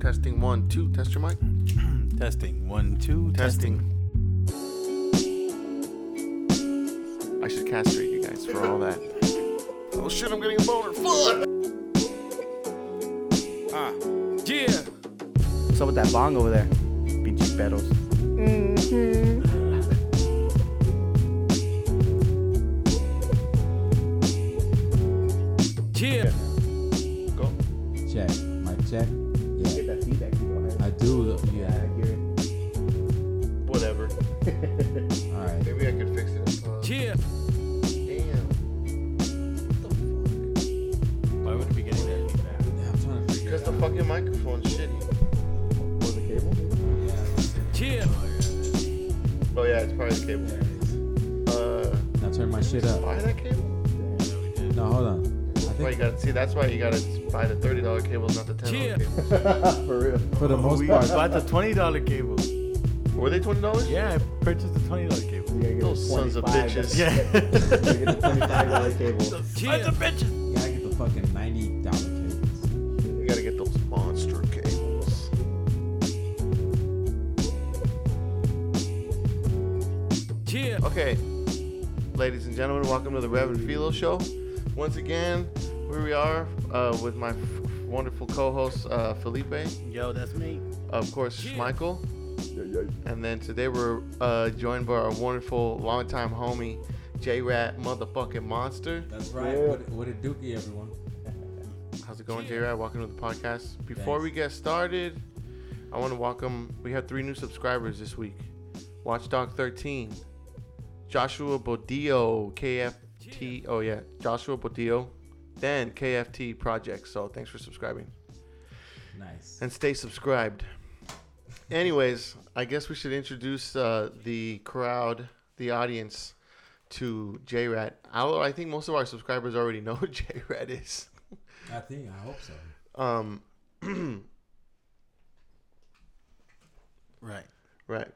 Testing one, two. Test your mic. Testing one, two. Testing. I should castrate you guys for all that. Oh shit! I'm getting a boner. Fuck. Ah, yeah. What's up with that bong over there? Pinche pedos. Yeah. All right. Maybe I could fix it. Uh, Yeah. Damn. What the Why would it be getting that feedback? Yeah, I'm trying to figure Because it the out. fucking microphone's shitty. Was the cable? Yeah. Oh yeah, it's probably the cable. There it is. Uh, Now turn my shit up. buy that cable. No, hold on. I That's why you think gotta see. That's why you gotta buy the thirty dollar cables, not the ten dollar Yeah. cables. For real. for the most we part. bought the twenty dollar cable. Were they twenty dollars? Yeah, I purchased the twenty dollar cable. You gotta get Those sons of 25 bitches. You Yeah. gotta get the twenty-five dollar cable. Sons of bitches. You gotta get the fucking ninety dollar cables. You gotta get those monster cables. Yeah. Okay, ladies and gentlemen, welcome to the Reverend Philo Show. Once again, here we are uh, with my f- wonderful co-host uh, Felipe, Yo, that's me. of course Yeah. Michael, and then today we're uh, joined by our wonderful longtime homie J Rat motherfucking monster. That's right. Yeah. What, what a dookie, everyone. How's it going, J Rat? Welcome to the podcast. Before Thanks. we get started, I want to welcome. We have three new subscribers this week. Watchdog 13, Joshua Bodillo, KFT. Oh yeah, Joshua Bodillo, then KFT Project. So thanks for subscribing Nice. and stay subscribed. Anyways, I guess we should introduce uh, the crowd, the audience, to J Rat. I think most of our subscribers already know who J Rat is. I think. I hope so. Um, Right. right.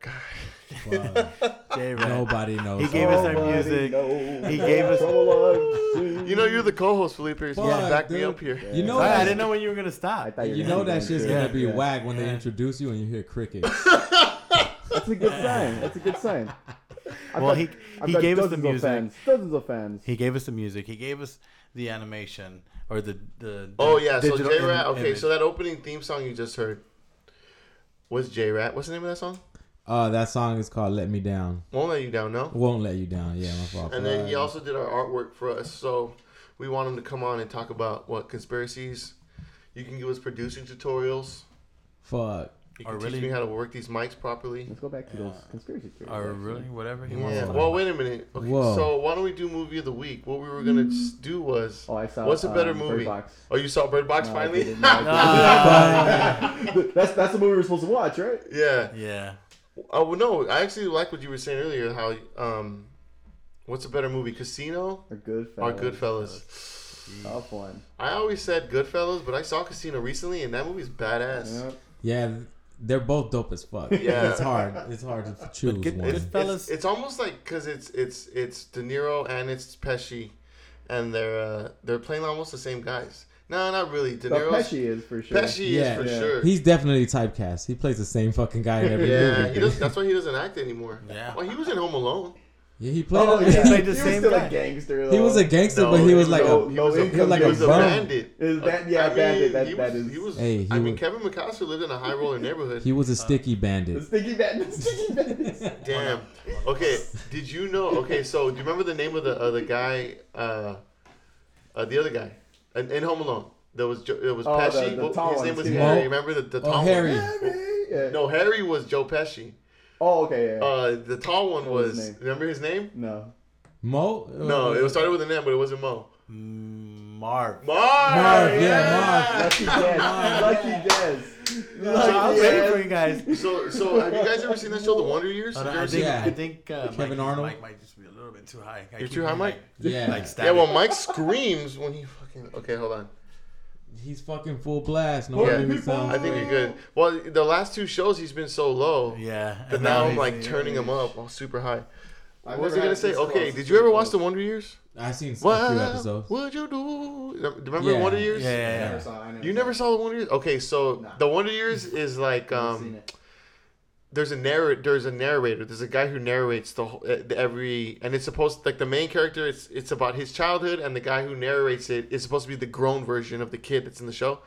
Well, J Rat. nobody knows. He gave us our music. knows He gave us- You know you're the co-host, Felipe. So you Fuck, back me up here. You know Sorry, I didn't know when you were gonna stop. thought You know that shit's gonna be Yeah. whack when they introduce you and you hear crickets. That's a good sign. That's a good sign. I've Well, got- he I've he gave us the dozens of music. Fans, dozens of fans. He gave us the music. He gave us the animation or the the. Oh yeah, so J Rat. Okay, image. so that opening theme song you just heard was J Rat. What's the name of that song? Uh, that song is called "Let Me Down." Won't let you down, no. Won't let you down. Yeah, my fault. And then he also did our artwork for us. So we want him to come on and talk about what conspiracies. You can give us producing tutorials. Fuck. You Or can really- teach me how to work these mics properly. Let's go back to those conspiracy theories. or actually. really whatever he wants. Yeah. to Well, wait a minute. Okay, Whoa. so why don't we do movie of the week? What we were gonna s- do was. Oh, I saw. What's a better um, Bird movie? Box. Oh, you saw Bird Box No, finally? No, I about. didn't. that's that's the movie we're supposed to watch, right? yeah. yeah. Oh well, no, I actually like what you were saying earlier. How um, what's a better movie, Casino Or Goodfellas. or Goodfellas? Tough one. I always said Goodfellas, but I saw Casino recently, and that movie's badass. Yep. Yeah, they're both dope as fuck. Yeah. it's hard. It's hard to choose good- one. good- It's, it's, it's almost like because it's it's it's De Niro and it's Pesci, and they're uh, they're playing almost the same guys. No, not really. De Niro. Niro's Pesci is for sure. Pesci Yeah. is for Yeah. sure. He's definitely typecast. He plays the same fucking guy in every yeah, movie. he does, that's why he doesn't act anymore. Yeah. Well, he was in Home Alone. Yeah, he played. Oh, he, yeah. played the he same was still guy. a gangster. he was a gangster, No, but he was he like was a. a- he was a- he was like He a was a bum. bandit. Is that yeah, I mean, bandit? That he that was, is. He was. Hey, he I mean, Kevin McAllister lived in a high roller neighborhood. He was a Uh, sticky the bandit. sticky bandit. Sticky bandit. Damn. Okay. Did you know? Okay, so do you remember the name of the uh, the guy? Uh, uh, the other guy in, in Home Alone. There was Jo- it was Oh, Pesci. the What- tall his name was Harry. Remember the, the Oh, tall Harry. Harry, yeah. No, Harry was Joe Pesci. Oh, okay. Yeah. Uh, the tall one What was was. his name? Remember his name? no. Mo? No, it was started with an M, but it wasn't Mo. Mm, Marv. Marv. Marv, yeah, Lucky guess. Lucky guess. I was Lucky waiting guess. for you guys. So, so have you guys ever seen that show, The Wonder Years? Hold Have you I ever think, seen- Yeah. I think uh, Kevin Mike, Arnold? Mike might just be a little bit too high. I You're keep too high, hearing, Mike? Yeah. Like, like Yeah, static. well, Mike screams when he fucking. Okay, hold on. He's fucking full blast. No Yeah. he sounds I think you're good. Well, the last two shows he's been so low yeah. that and now I'm he's- like turning him up, all super high. What was I gonna say? Okay, did you ever watch the Wonder Years? I seen a few What episodes. would you do? Remember Yeah. Wonder Years? Yeah, yeah, yeah. Never saw it, I You never saw the Wonder Years? Okay, so Nah. the Wonder Years is like Never um. Seen it. there's a narr- there's a narrator there's a guy who narrates the, whole, uh, the every and it's supposed like the main character it's it's about his childhood and the guy who narrates it is supposed to be the grown version of the kid that's in the show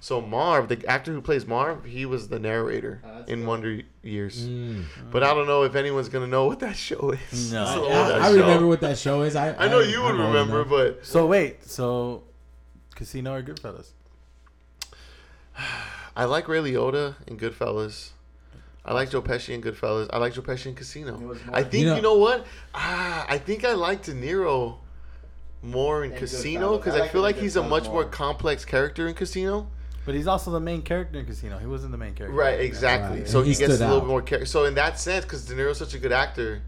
so marv the actor who plays marv he was the narrator Oh, in cool. wonder years Mm. but i don't know if anyone's gonna know what that show is No. So, I, that I show- remember what that show is. I i know you would I'm remember enough. but So wait, so Casino or Goodfellas? i like ray liotta in goodfellas I like Joe Pesci in Goodfellas. I like Joe Pesci in Casino. It was more- I think You you know- know, what? Ah, I think I like De Niro more in In Casino because I I, feel like he's a much more more. complex character in Casino. But he's also the main character in Casino. He wasn't the main character. Right, exactly. Right, So he, he gets a little out. bit more character. So in that sense, because De Niro's such a good actor,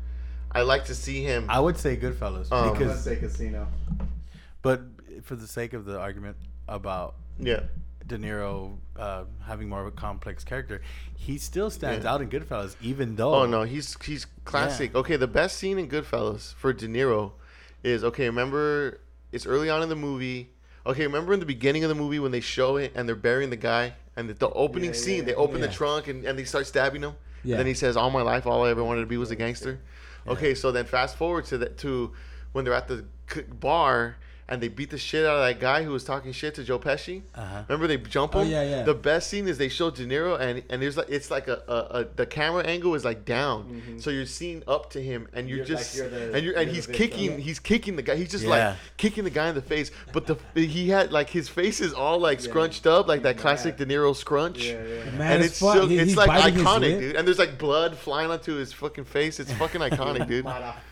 I like to see him. I would say Goodfellas Um, I'm gonna say Casino. but for the sake of the argument about yeah, De Niro uh, having more of a complex character, he still stands Yeah. out in Goodfellas, even though. Oh no, he's he's classic. Okay, the best scene in Goodfellas for De Niro is okay. Remember, it's early on in the movie. Okay, remember in the beginning of the movie when they show it and they're burying the guy and the, the opening Yeah, scene, yeah, they open the trunk and, and they start stabbing him. Yeah. And then he says, "All my life, all I ever wanted to be was a gangster." Okay, so then fast forward to that to when they're at the bar and they beat the shit out of that guy who was talking shit to Joe Pesci. Uh-huh. Remember they jump Oh, him? yeah, yeah. The best scene is they show De Niro and and there's like it's like a, a, a the camera angle is like down, so you're seeing up to him and you're, Mm-hmm. You're like- just you're the- and you're and you're he's kicking he's kicking the guy he's just Yeah. like kicking the guy in the face, but the he had like his face is all like scrunched up like that classic De Niro scrunch. Yeah, yeah. Man, And it's still, He- it's like iconic, dude. And there's like blood flying onto his fucking face. It's fucking iconic, dude.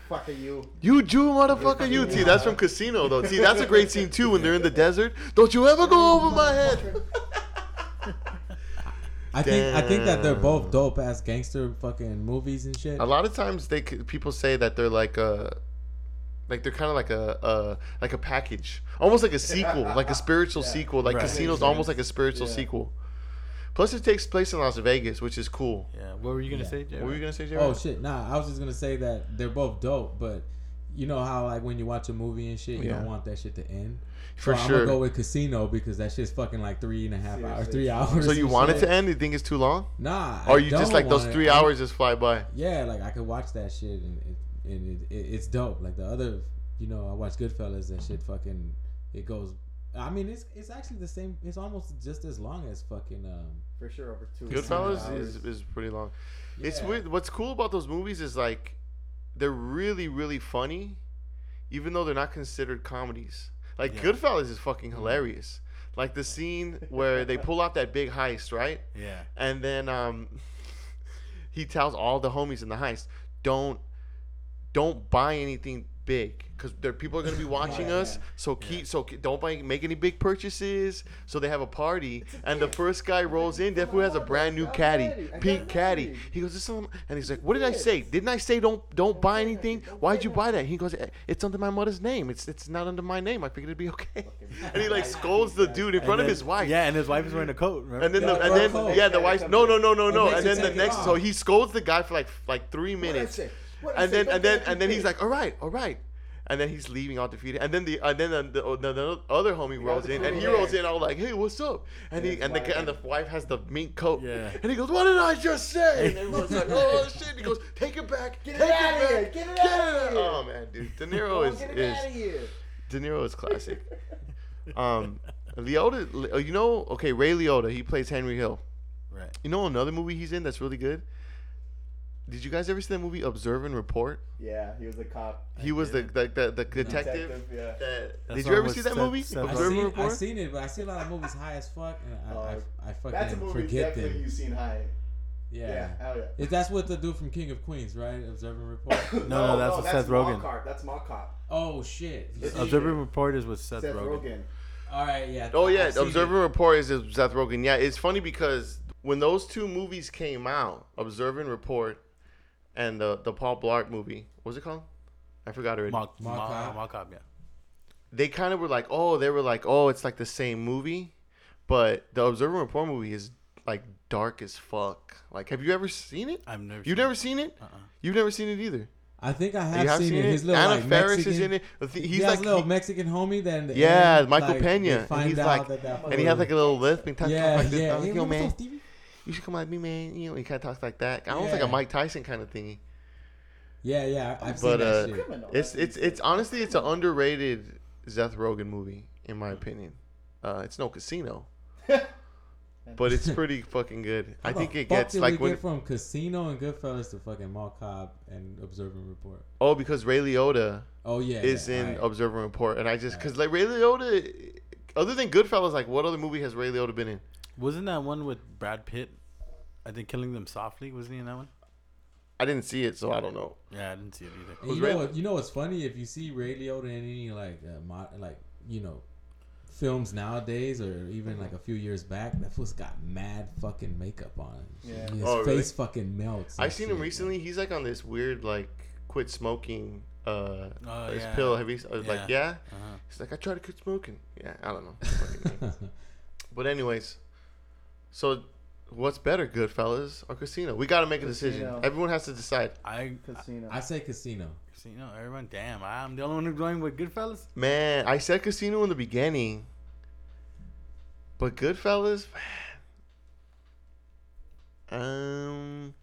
Motherfucker, you. You Jew motherfucker, you. See, that's from Casino though. See, that's a great scene too when they're in the desert. Don't you ever go over my head. I think I think that they're both dope ass gangster fucking movies and shit. A lot of times they c- people say that they're like a like they're kind of like a, a like a package, almost like a sequel, like a spiritual Yeah. sequel. Like Right. Casino's almost like a spiritual Yeah. sequel. Plus, it takes place in Las Vegas, which is cool. Yeah. What were you gonna Yeah. say, Jay? What were you gonna say, Jerry? Oh shit! Nah, I was just gonna say that they're both dope, but you know how like when you watch a movie and shit, you Yeah. don't want that shit to end. For so I'm sure. gonna go with Casino because that shit's fucking like three and a half hours, three hours. So you and want it shit. to end? You think it's too long? Nah. Or I you just don't like those want it. three I- hours just fly by? Yeah, like I could watch that shit and it, and it, it, it's dope. Like the other, you know, I watch Goodfellas. That shit fucking it goes. I mean, it's it's actually the same. It's almost just as long as fucking um. For sure, over two. Goodfellas hours. is, is pretty long. It's weird. What's cool about those movies is like they're really really funny, even though they're not considered comedies. Like Yeah. Goodfellas is fucking hilarious. Like the scene where they pull out that big heist, right? Yeah. And then um, he tells all the homies in the heist, "Don't, don't buy anything big, because there people are gonna be watching Yeah, us. yeah. So keep, so ke- don't buy, make any big purchases. So they have a party, and the first guy rolls in. That who has a brand new I'm caddy, ready. Pink caddy. ready. He goes, "This is," and he's like, "What did I say? Didn't I say don't, don't buy anything? Why'd you buy that?" He goes, "Eh, "It's under my mother's name. It's, it's not under my name. I figured it'd be okay." And he like scolds the dude in front of his wife. Yeah, and his wife is wearing a coat. Remember? And then, Yeah, the, and then yeah, the wife. No, no, no, no, no. And then the next, off. so he scolds the guy for like like three minutes. What'd I and then and then and then he's like, all right, all right, and then he's leaving all defeated. And then the and then the, the, the, the other homie rolls in, and he rolls in all like, hey, what's up? And he and the wife. and the wife has the mink coat, Yeah. and he goes, what did I just say? And everyone's like, oh shit. And he goes, take it back, Get it take outta back, here, get it outta here." Oh man, dude, De Niro Oh, is get it is. De Niro is classic. Um, Liotta, you know, okay, Ray Liotta, he plays Henry Hill. Right. You know another movie he's in that's really good? Did you guys ever see that movie Observe and Report? Yeah, he was a cop. He was the, the, the, the detective. Detective, yeah. that- did you ever see that Seth- movie? Seth I Rogen. Observe and seen, I Report? seen it, but I see a lot of movies high as fuck, and I, Oh, I, I That's a fucking movie forget them. you've seen high. Yeah. Yeah, hell yeah. Is that's what the dude from King of Queens, right? Observe and Report. No, no, that's with Seth Mall Rogen. Cop. That's Mall Cop. oh shit. It's- Observer Report is with Seth, Seth Rogen. Rogen. All right, yeah. Oh yeah, I've Observe and Report is is Seth Rogen. Yeah, it's funny because when those two movies came out, Observe and Report, and the the Paul Blart movie, what's it called? I forgot already. Mock, Mock mock, Cop. mock Cop, yeah. they kind of were like, oh, they were like, oh, it's like the same movie, but the Observe and Report movie is like dark as fuck. Like, have you ever seen it? I've never. You've seen never it. seen it? Uh-uh. You've never seen it either. I think I have, have seen, seen it. it. His little Anna like Faris Mexican, is in it. He's He's he has like a little he- Mexican homie. Then Yeah, end, Michael like, Peña, and he's like- that that and he has like a little lisp and talks yeah, like this. yeah. I'm like, Hey, Yo, man, up, Stevie? You should come like me, man. You know, he kind of talks like that. I almost like Yeah. a Mike Tyson kind of thingy. Yeah, yeah. I've But seen that uh, shit. It's it's it's honestly it's an underrated Seth Rogen movie in my opinion. Uh, it's no casino, but it's pretty fucking good. I think it gets like when get from Casino and Goodfellas to fucking Mall Cop and Observe and Report. oh because Ray Liotta Oh yeah, is yeah, in alright. Observe and Report, and I just because like Ray Liotta, other than Goodfellas, like what other movie has Ray Liotta been in? Wasn't that one with Brad Pitt? I think Killing Them Softly. Wasn't he in that one? I didn't see it, so I don't know. Yeah, I didn't see it either. And you know what? You know what's funny? If you see Ray Liotta in any like uh, mod, like you know films nowadays, or even like a few years back, that fool's got mad fucking makeup on. Yeah. His Oh, face fucking melts. I and seen him shit. recently. He's like on this weird like quit smoking uh Oh, this yeah. pill. Have you uh, like yeah? Uh-huh. He's like I tried to quit smoking. Yeah, I don't know. But anyways, so what's better, Goodfellas or Casino? We got to make a decision. Casino. Everyone has to decide. I Casino. I say Casino. Casino. Everyone, damn, I'm the only one who's going with Goodfellas. Man, I said Casino in the beginning, but Goodfellas, man. Um,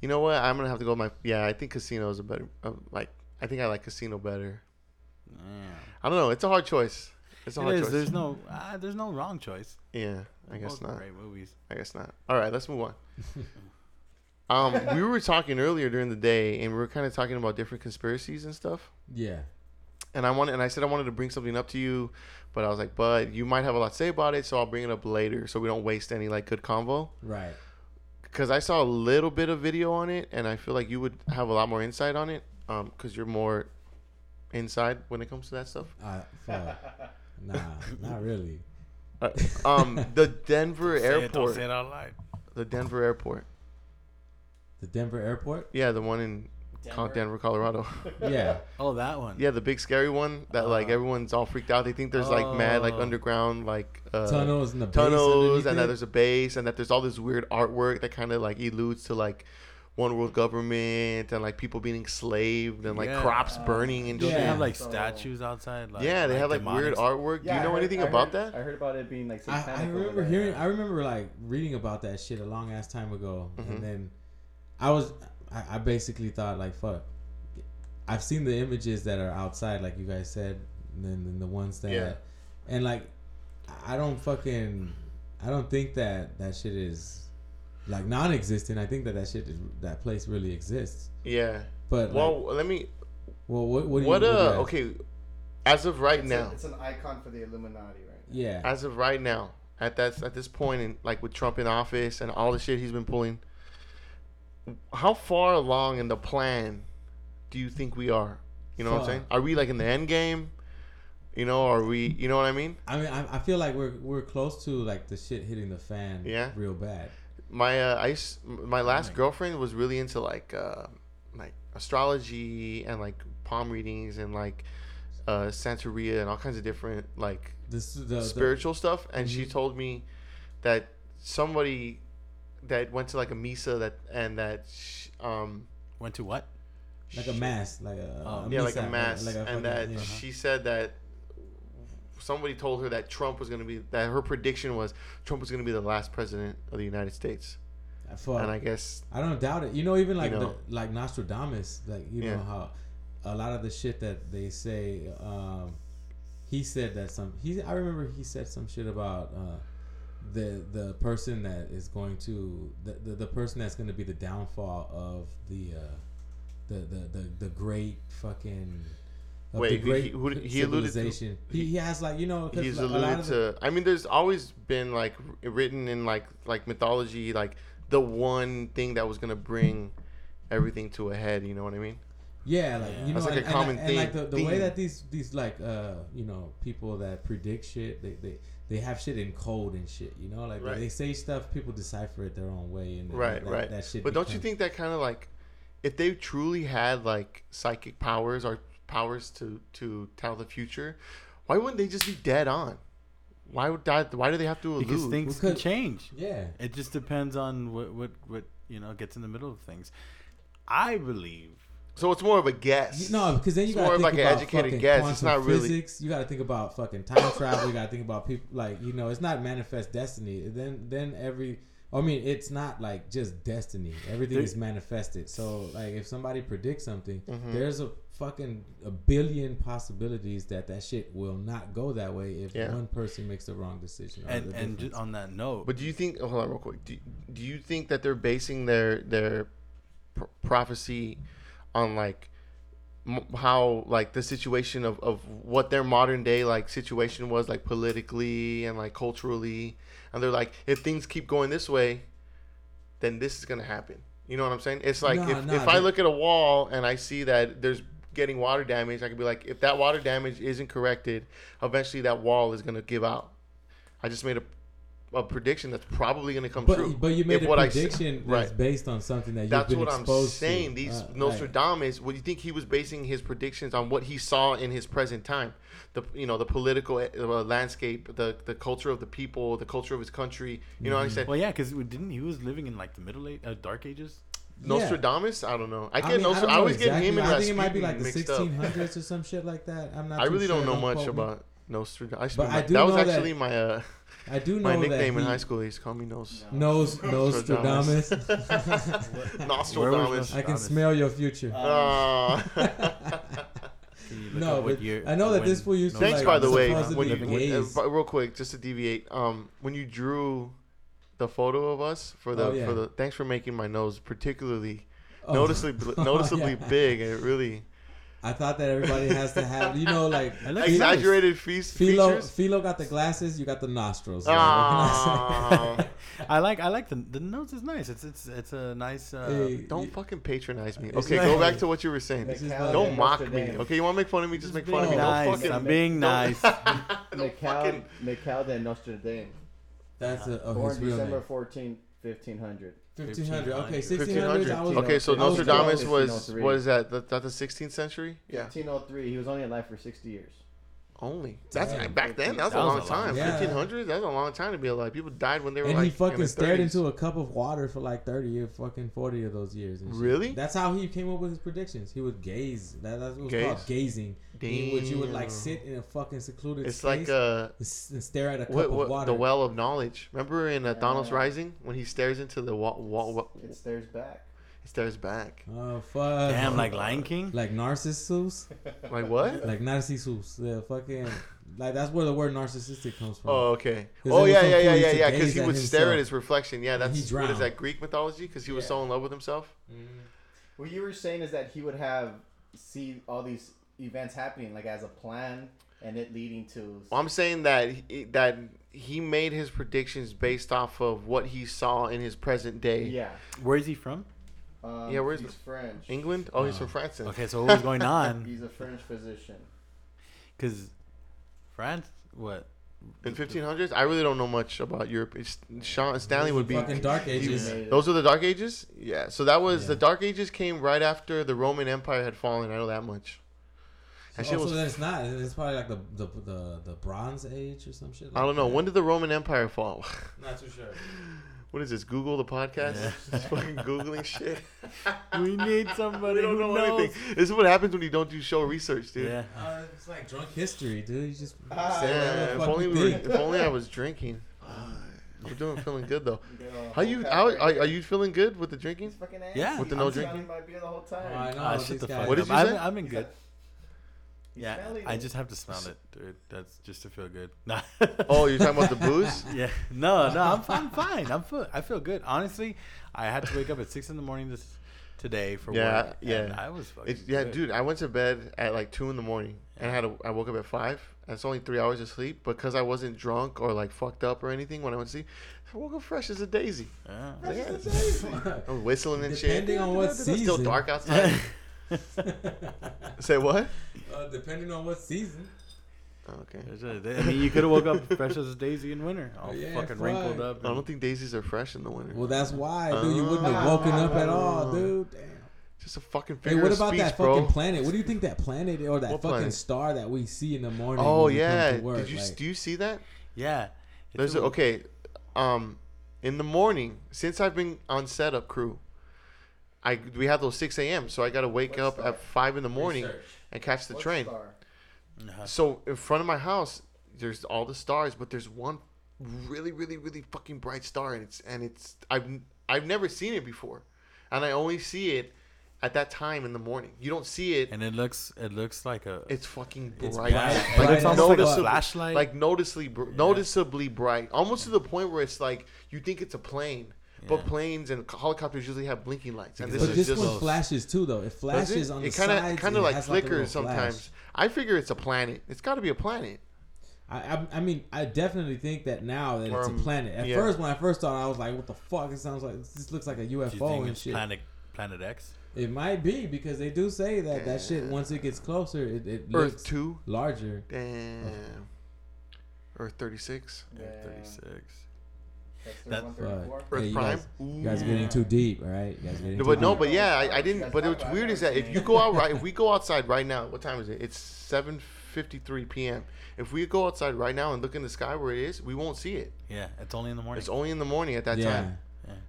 you know what? I'm gonna have to go with my yeah. I think Casino is a better. Uh, like I think I like Casino better. Yeah. I don't know. It's a hard choice. It's a It hard is. choice. There's no, uh, there's no wrong choice. yeah, I guess Both not. Great movies. I guess not. All right, let's move on. um, we were talking earlier during the day, and we were kind of talking about different conspiracies and stuff. Yeah. And I wanted, and I said I wanted to bring something up to you, but I was like, but you might have a lot to say about it, so I'll bring it up later, so we don't waste any like good convo. Right. Because I saw a little bit of video on it, and I feel like you would have a lot more insight on it, um, because you're more inside when it comes to that stuff. Uh, fuck. nah, not really. Uh, um, the Denver Say it, don't airport, say it out loud. the Denver airport, The Denver airport. yeah, the one in Denver, Denver Colorado. Yeah. Oh, that one. Yeah, the big scary one that like Uh, everyone's all freaked out. They think there's like mad like Oh. underground like uh, tunnels and the tunnels, underneath and that it. there's a base, and that there's all this weird artwork that kind of like eludes to like one world government and like people being enslaved and like Yeah. crops burning and Don't shit. they have Yeah. like So- statues outside? Like, yeah, they have like weird demonic- artwork. Do you I know heard- anything I about that? I heard about it being like I, satanic. I over remember there, hearing. I remember like reading about that shit a long ass time ago, Mhm. and then I was. I, I basically thought like, fuck. I've seen the images that are outside, like you guys said, and then, then the ones that, Yeah. and like, I don't fucking, I don't think that that shit is like non-existent. I think that that shit is that place really exists. Yeah. But Well, like, let me. well, what what do you What what do you uh? have? Okay, as of right It's, now, a, it's an icon for the Illuminati, right? Yeah. as of right now, at that at this point in like with Trump in office and all the shit he's been pulling, how far along in the plan do you think we are? You know what I'm saying? Are we like in the end game? You know, are we? You know what I mean? I mean, I, I feel like we're we're close to like the shit hitting the fan. Yeah. Real bad. My uh, I s- my last Right. girlfriend was really into like uh, like astrology and like palm readings and like uh, Santeria and all kinds of different like This the, the spiritual stuff, and she Mhm. told me that somebody that went to like a misa that and that sh- um Went to what? like a mass, like a, Oh. yeah like a mass like a and fucking- that yeah. she said that somebody told her that Trump was going to be that her prediction was Trump was going to be the last president of the United States Fuck. and I guess I don't doubt it. You know, even like know. the, like Nostradamus, like you Yeah. know how a lot of the shit that they say. Um, he said that some. He I remember he said some shit about uh, the the person that is going to the, the, the person that's going to be the downfall of the uh, the, the the the great fucking. Of Wait, the who- great he- who did- he alluded to- he, he has like you know he's like, a lot alluded of the- to I mean there's always been like written in like like mythology like the one thing that was going to bring everything to a head, you know what I mean? Yeah, like you know, That's like a and, and- common and, like theme- the, the way that these these like uh you know people that predict shit, they they, they have shit in code and shit. You know, like Right. they say stuff, people decipher it their own way, and Right, that, right. That shit. But don't you think that kind of like, if they truly had like psychic powers or powers to to tell the future, why wouldn't they just be dead on? Why would that? Why do they have to allude? Because things can change. Yeah. It just depends on what what what you know gets in the middle of things. I believe So it's more of a guess. You- No, because then you It's gotta more think like an about educated fucking guess. quantum It's not really- physics. You got to think about fucking time travel. You got to think about people like you know. It's not manifest destiny. Then then every. I mean, it's not like just destiny. Everything There- is manifested. So like, if somebody predicts something, Mhm. there's a fucking a billion possibilities that that shit will not go that way if Yeah. one person makes the wrong decision. And and difference. on that note, But do you think? Hold on, real quick. Do, do you think that they're basing their their pr- prophecy on like m- how like the situation of, of what their modern day like situation was like politically and like culturally, and they're like, if things keep going this way, then this is gonna happen. You know what I'm saying? It's like Nah, if, nah, if I look at a wall and I see that there's getting water damage, I could be like, if that water damage isn't corrected, eventually that wall is gonna give out. I just made a, a prediction that's probably gonna come But, true. but you made If a what I say- prediction right. that's based on something that you've That's been what I'm saying. to. These Uh, like- Nostradamus, what do you think he was basing his predictions on? What he saw in his present time, the you know the political uh, landscape, the the culture of the people, the culture of his country. You know what I said? well, yeah, because didn't he was living in like the Middle Age, uh, Dark Ages? Yeah. Nostradamus? I don't know. I get mean, Nostra- don't I, know always get him and I think it might be like the mixed up. 1600s or some shit like that. I'm not. I too really don't sure. know much quote me. about Nostradamus. But I do that was know that- actually my uh, I do know my that nickname in high school. They used to call me Nos. knows Nostradamus. Nostradamus. I can smell your future. Can you look No, but year- I know that this fool used to, Thanks, like, by the way. supposedly When you, when, uh, real quick, just to deviate, um, when you drew the photo of us for the Oh, yeah. for the, thanks for making my nose particularly Oh. noticeably noticeably Yeah. big, and it really I thought that everybody has to have, you know, like exaggerated fe- Philo. features. Philo got the glasses. You got the nostrils. like, Ah, I like I like the the nose is nice. It's it's it's a nice. Uh, Hey, don't y- fucking patronize me. Okay, like- go back to what you were saying. This is Cal like- Don't mock me. Nostradamus. Okay, you want to make fun of me? Just make fun of me. being Don't nice. fucking. I'm being nice. don't Mikhail, fucking. Mikhail de Nostradamus. That's a, oh, Born his real December name. 14, 1500. 1500. Okay, 1500. 1600s. I was, Okay, so I was Nostradamus born was 1503. what is that? That, that the 16th century? Yeah. 1503. He was only alive for 60 years. Only. That's Damn. back then. That's That a was a long time. time. Yeah. 1500s. That's a long time to be alive. People died when they were and like. he in fucking their stared 30s. into a cup of water for like 30 or fucking 40 of those years. And shit. Really? That's how he came up with his predictions. He would gaze. That, that's what it's Gaze? called gazing. In which you would like sit in a fucking secluded It's space like uh, and stare at a cup what, of water. the well of knowledge. Remember in uh, Donald's Rising when he stares into the wall, wall, wall It stares back. he stares back. Oh fuck! Damn, like Lion King. like Narcissus, Like what? like Narcissus. The fucking like that's where the word narcissistic comes from. Oh, okay. Oh yeah, yeah, yeah, yeah, yeah. Because he would stare at his reflection. Yeah, that's what is that Greek mythology? Because he was so in love with himself. What you were saying is that he would have see all these events happening like as a plan and it leading to. Well, I'm saying that he, that he made his predictions based off of what he saw in his present day. Yeah. Where is he from? Um, Yeah, where's he's French. England? Oh, he's Oh. from France. Okay, so what was going on? He's a French physician. Because France, what? In 1500s, I really don't know much about Europe. It's, Sean Stanley would be. fucking Dark Ages. made. Those are the Dark Ages. Yeah. So that was Yeah. the Dark Ages came right after the Roman Empire had fallen. I know that much. That shit Also, was. then it's not. It's probably like the the the, the Bronze Age or some shit. I don't know. that. When did the Roman Empire fall? Not too sure. What is this? Google the podcast? Yeah. Just fucking googling shit. We need somebody we don't who know knows. anything. This is what happens when you don't do show research, dude. Yeah. Uh, it's like drunk history, dude. You just Ah, say Yeah, if fuck only you we were, if only I was drinking. We're doing feeling good though. You get How you how are, are you feeling good with the drinking? Fucking. Yeah. With the I'm no drinking? my beer the whole time. Oh, I know. These shut the guys- fuck What did up. you I've, say? I've been good. He's Yeah, smelling I it. just have to smell it, dude. That's just to feel good. Nah. Oh, you're talking about the booze? Yeah. No, no, I'm, I'm fine. I'm feel, I feel good. Honestly, I had to wake up at six in the morning this today for Yeah, work. yeah. and I was fucking. It's, yeah, good. dude. I went to bed at like two in the morning, and I had a, I woke up at five. That's only three hours of sleep because I wasn't drunk or like fucked up or anything when I went to sleep. I woke up fresh as a daisy. Yeah. Yeah. I was whistling and shit. Depending on what It's still dark outside. Say what? Uh, depending on what season. Oh, okay. There's a- I mean, you could have woke up fresh as a daisy in winter, all Yeah, fucking fuck. wrinkled up. I don't think daisies are fresh in the winter. Well, that's why, dude. You wouldn't have woken up at all, dude. Damn. Just a fucking Hey, what about speech, that bro. fucking planet? What do you think that planet or that What fucking planet? star that we see in the morning? Oh when we come yeah. to work? Did you like, do you see that? Yeah. There's a, a- okay. Um, in the morning, since I've been on setup crew, I we have those 6 a.m. So I got to wake What up star? at five in the morning Research. and catch the What train. star? So in front of my house, there's all the stars, but there's one really, really, really fucking bright star, and it's and it's I've I've never seen it before, and I only see it at that time in the morning. You don't see it. And it looks it looks like a It's fucking It's bright. bright. yeah, Bright it's as almost like a flashlight. like noticeably, br- noticeably bright, almost to the point where it's like you think it's a plane, but planes and helicopters usually have blinking lights, and this But is this just one flashes too, though. It flashes it? on the kind of sides. kind of it like has, a flickers flash. sometimes. I figure it's a planet. It's got to be a planet. I, I, I mean, I definitely think that now that it's Um, a planet. At yeah. first, when I first thought, I was like, "What the fuck?" It sounds like this looks like a Do you UFO think and it's shit. Planet Planet X? It might be because they do say that that shit once it gets closer, it, it Earth looks two. larger. Damn. Earth 36. Yeah. Thirty six. That's That- Earth Hey, you Prime. guys- You guys are getting too deep, all right? You guys getting No, too but no, deep. but yeah, I, I didn't. But talk what's weird is that if you go out right, if we go outside right now, what time is it? It's 7:53 p.m. If we go outside right now and look in the sky where it is, we won't see it. Yeah, it's only in the morning. It's only in the morning at that yeah. time.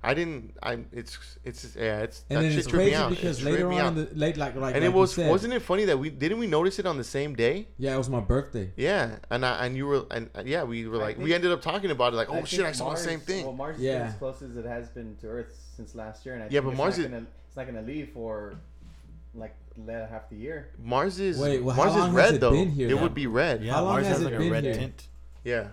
I didn't. I'm. It's. It's. Yeah. It's. And that shit it's tripped me crazy out. because It later on in the late, like like and like it was. said, Wasn't it funny that we didn't we notice it on the same day? Yeah, it was my birthday. Yeah, and I and you were and uh, yeah, we were I like we ended up talking about it like oh think shit I saw Mars- the same thing. Well, Mars is as close as it has been to Earth since last year, and I Yeah, think but it's Mars not is- gonna, it's not gonna leave for like later half the year. Mars is Wait, well, Mars is red though. been here it would be red. yeah, Mars has has like a red here? tint. Yeah.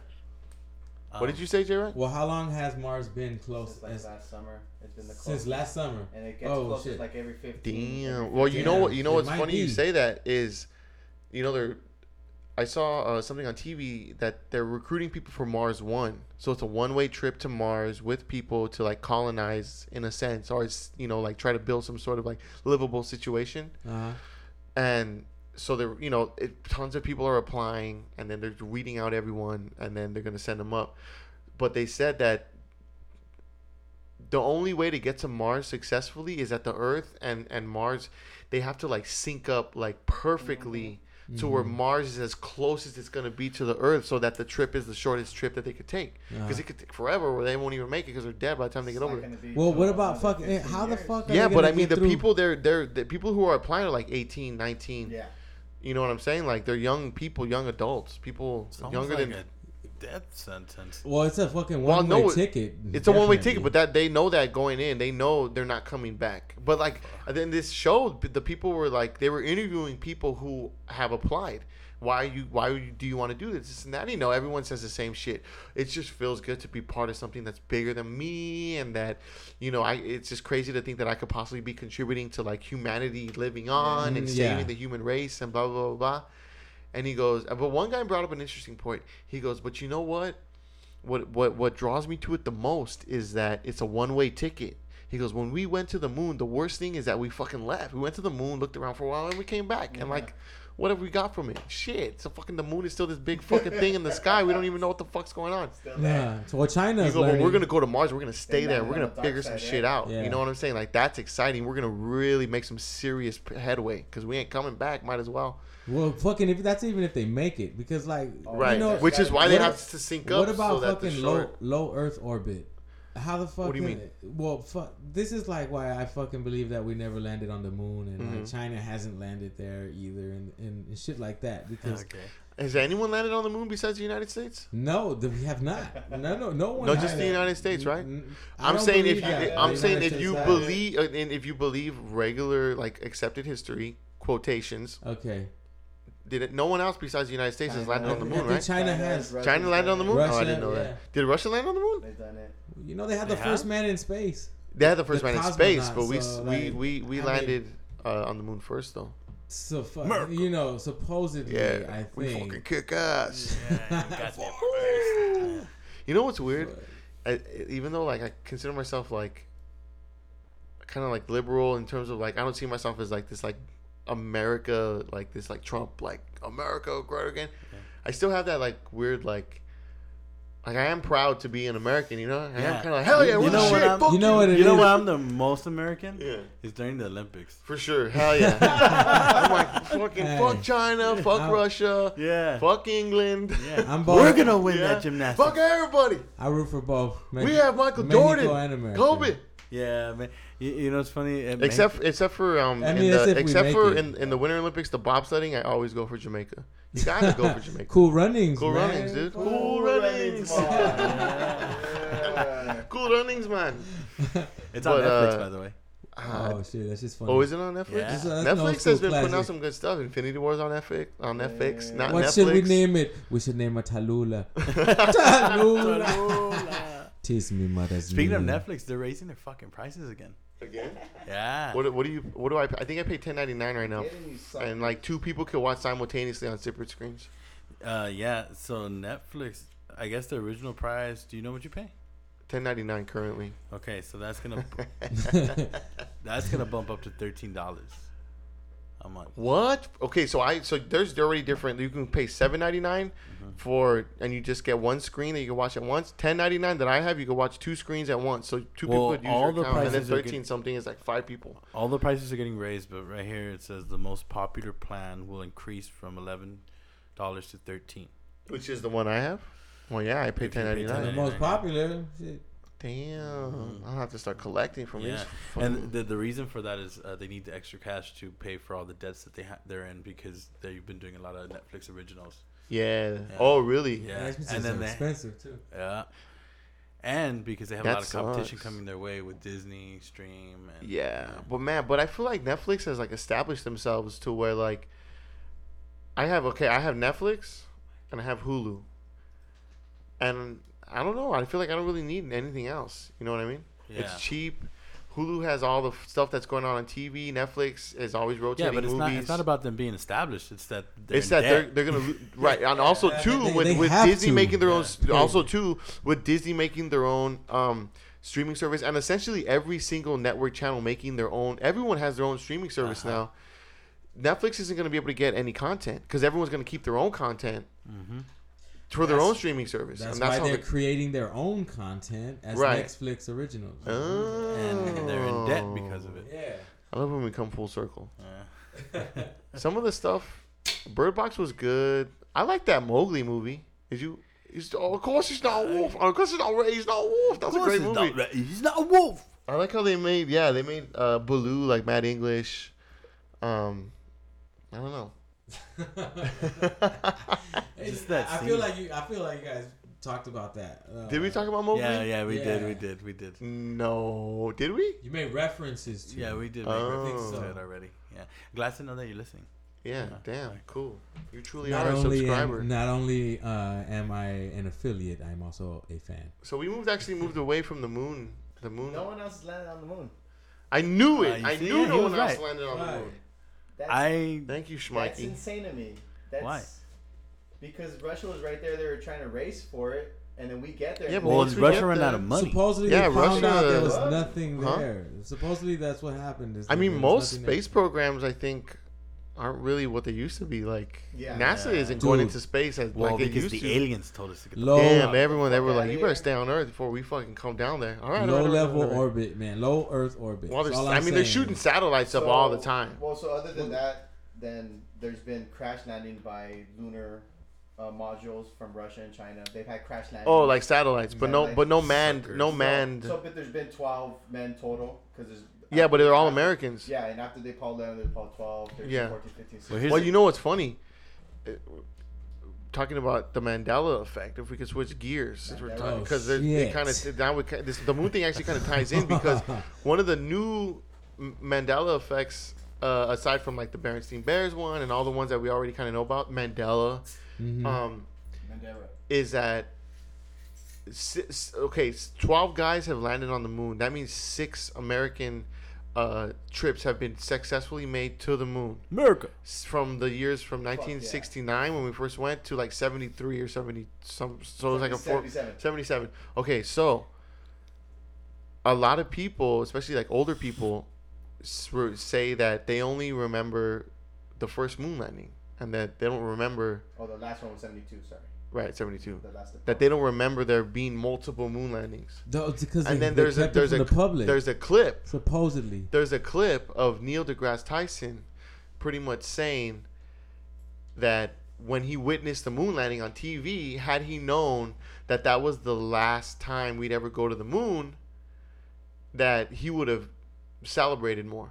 What Um, did you say, J. Rod? Well, how long has Mars been close Since like as, last summer, it's been the since last summer? and it gets Oh, closest shit. like every 15. every Damn. Well, you know what? You know it what's might funny? You say that is, you know, they're. I saw uh, something on TV that they're recruiting people for Mars One. So it's a one-way trip to Mars with people to like colonize in a sense, or it's you know like try to build some sort of like livable situation. Uh-huh. and so they're you know it, tons of people are applying and then they're weeding out everyone and then they're going to send them up but they said that the only way to get to mars successfully is that the earth and and mars they have to like sync up like perfectly to where mars is as close as it's going to be to the earth so that the trip is the shortest trip that they could take because Uh-huh. it could take forever where they won't even make it because they're dead by the time they get over there Well, what about fucking? How the fuck? Are yeah they but i mean the through- people they're they're the people who are applying are like 18 19 Yeah. You know what I'm saying? Like they're young people, young adults, people younger like than. A death sentence. Well, it's a fucking Well, one-way no, it- ticket. It's a one way ticket, but that they know that going in, they know they're not coming back. But like then this show, the people were like they were interviewing people who have applied. Why you? Why you- do you want to do this? This and that. You know, everyone says the same shit. It just feels good to be part of something that's bigger than me, and that you know, I. It's just crazy to think that I could possibly be contributing to like humanity living on and Mm, saving yeah. the human race and blah blah blah blah. And he goes, but one guy brought up an interesting point. He goes, but you know what? What what what draws me to it the most is that it's a one way ticket. He goes, when we went to the moon, the worst thing is that we fucking left. We went to the moon, looked around for a while, and we came back. And like, what have we got from it? Shit. So fucking the moon is still this big fucking thing in the sky. We don't even know what the fuck's going on. Yeah. So what China You is go, but we're gonna go to Mars. We're gonna stay there. We're gonna figure some shit right? out. Yeah. You know what I'm saying? Like that's exciting. We're gonna really make some serious headway because we ain't coming back. Might as well. Well, fucking if that's even if they make it, because like Right. You know, Which is why they what have ab- to sync up. What about so that the fucking low short- low Earth orbit? How the fuck? What do you mean? Well, fuck. This is like why I fucking believe that we never landed on the moon, and like Mhm. China hasn't landed there either, and, and, and shit like that. Because Okay. Has anyone landed on the moon besides the United States? no, we have not. No, no, no one. No, has. just the United States, right? N- I I'm saying if you, that. I'm saying United if you States has it. believe, uh, and if you believe regular like accepted history quotations, Okay. Did it? No one else besides the United States has landed on the moon, right? China has. Russia's China landed on the moon. done oh, I didn't know yeah. that. Did Russia land on the moon? They've done it. You know, they had They the first have? man in space. They had the first The man in space, but we so, we like, we we I mean- landed uh, on the moon first, though. So, fu- you know, supposedly, Yeah, I we think. fucking kick ass. Yeah, you got me. You know what's weird? I, even though like I consider myself like kind of like liberal in terms of like I don't see myself as like this like America like this like Trump like America great again. I still have that like weird like like I am proud to be an American. You know, I am kind of like hell yeah, You what know the what shit, I'm- fuck You know what it You know what I'm the most American? Yeah. Is during the Olympics. For sure, hell yeah. I'm like fucking Hey. fuck China, fuck I'm- Russia, Yeah. fuck England, Yeah. I'm We're gonna win Yeah. that gymnastics. fuck everybody. I root for both. we have Michael Mexico Jordan, and America. Kobe. Yeah, man. You, you know, it's funny. it may- Except except for um I mean, that's the, if except for it. in, in the Winter Olympics the bobsledding I always go for Jamaica. You gotta go for Jamaica. Cool runnings. Cool man. runnings, dude. Fuck. Cool runnings. Yeah. Cool runnings, man. it's on Netflix, uh, by the way. Uh, Oh shit, that's just funny. oh, is it on Netflix? Yeah. That's a- that's an old Netflix school has been putting out some good stuff. Infinity Wars on Netflix. On Netflix, Yeah. not What Netflix. should we name it? We should name it Tallulah. Tallulah. Tease me, mother's Speaking of. Netflix, they're raising their fucking prices again. Again? Yeah. What, what do you? What do I? pay? I think I pay ten ninety nine right now, Getting you something. and like two people can watch simultaneously on separate screens. Uh, yeah. So Netflix, I guess the original price. Do you know what you pay? Ten ninety nine currently. Okay, so that's gonna that's gonna bump up to thirteen dollars a month. What? Okay, so I so there's they're already different. You can pay seven ninety nine mm-hmm. for and you just get one screen that you can watch at once. Ten ninety nine that I have, you can watch two screens at once. So two Well, people would use all your the account, and then thirteen get- something is like five people. All the prices are getting raised, but right here it says the most popular plan will increase from eleven dollars to thirteen. Which is the one I have? Well, yeah, I pay If you ten pay ninety the most popular. Shit. Damn, I'll have to start collecting from these. Yeah, fucking- and the the reason for that is uh, they need the extra cash to pay for all the debts that they ha- they're in because they've been doing a lot of Netflix originals. yeah. Yeah. Oh, really? Yeah, Xbox and then they, expensive too. yeah, and because they have a lot of competition sucks. coming their way with Disney Stream and Yeah, but man, but I feel like Netflix has like established themselves to where like I have okay, I have Netflix and I have Hulu, and I don't know. I feel like I don't really need anything else. You know what I mean? Yeah. It's cheap. Hulu has all the f- stuff that's going on on TV. Netflix is always Yeah, rotating but it's not. It's not about them being established. It's that they're it's in that they're they're gonna lo- right, and also Yeah, too they- with they with Disney to. making their own. Yeah. Also too with Disney making their own um streaming service, and essentially every single network channel making their own. Everyone has their own streaming service Uh-huh. now. Netflix isn't going to be able to get any content because everyone's going to keep their own content Mm-hmm. For their own streaming service, That's, and that's why how they're they. creating their own content as Right. Netflix originals. Oh. and they're in debt because of it. Yeah. I love when we come full circle. Yeah. Some of the stuff, Bird Box was good. I like that Mowgli movie. Did you? He's, oh, of course he's not a wolf. Of course he's not. He's not a wolf. That's a great he's movie. Not, he's not a wolf. I like how they made. Yeah, they made uh, Baloo like Mad English. Um, I don't know. Just that I feel scene. like you. I feel like you guys talked about that. Uh, Did we talk about Mowgli? Yeah, yeah, we did, Yeah. we did, we did. No, did we? You made references to. Yeah, we did. Oh. Make reference to it already. Yeah, glad to know that you're listening. Yeah, Yeah. damn, cool. You truly Not are a only subscriber. am, not only uh, am I an affiliate, I'm also a fan. so we moved actually moved away from the moon. The moon. No one else landed on the moon. I knew Uh, it. you I see, knew yeah, no he one was else right. landed on the Right. moon. That's, I Thank you, that's insane to me. That's Why? Because Russia was right there. They were trying to race for it, and then we get there. Yeah, and but they- well, Russia get ran out of money. Supposedly, Yeah, they found Russia- out there was What? nothing Huh? there. Supposedly, that's what happened. is I mean, most nothing there. space programs, I think, aren't really what they used to be. Like Yeah. NASA Yeah. isn't going into space as well, like it because used the to. aliens told us to get the Low, Damn, everyone they were outta like, you here. better stay on Earth before we fucking come down there. All right, low all right, level all right. orbit, man. Low Earth orbit. Well, there's, I I'm mean, they're shooting satellites up all the time. Well, so other than that, then there's been crash landing by lunar uh, modules from Russia and China. They've had crash landings. Oh, like satellites, but no, Satellites. but no manned, Suckers. no So- manned. So, but there's been 12 men total because there's. Yeah, but they're all Americans. Yeah, and after they Apollo 11, there's Apollo 12, 13, Yeah. 14, 15, 16. Well, here's Well, the- you know what's funny? Uh, Talking about the Mandela effect, if we could switch gears, since we're Mandela. talking, because they shit. kind of now we ki- this the moon thing actually kind of ties in because one of the new M- Mandela effects, uh, aside from like the Berenstein Bears one and all the ones that we already kind of know about, Mandela, Mhm. um, Mandela. is that six, okay, s- twelve guys have landed on the moon. That means six American uh, trips have been successfully made to the moon America. from the years from yeah. 1969 when we first went to like 73 or 70 some so it was like a four, 77. 77 okay so a lot of people especially like older people s- say that they only remember the first moon landing and that they don't remember Oh, the last one was 72, sorry. Right 72 The that they don't remember there being multiple moon landings No, it's because and they, then they there's a there's a the public. there's a clip supposedly. there's a clip of Neil deGrasse Tyson pretty much saying that when he witnessed the moon landing on TV, had he known that that was the last time we'd ever go to the moon, that he would have celebrated more,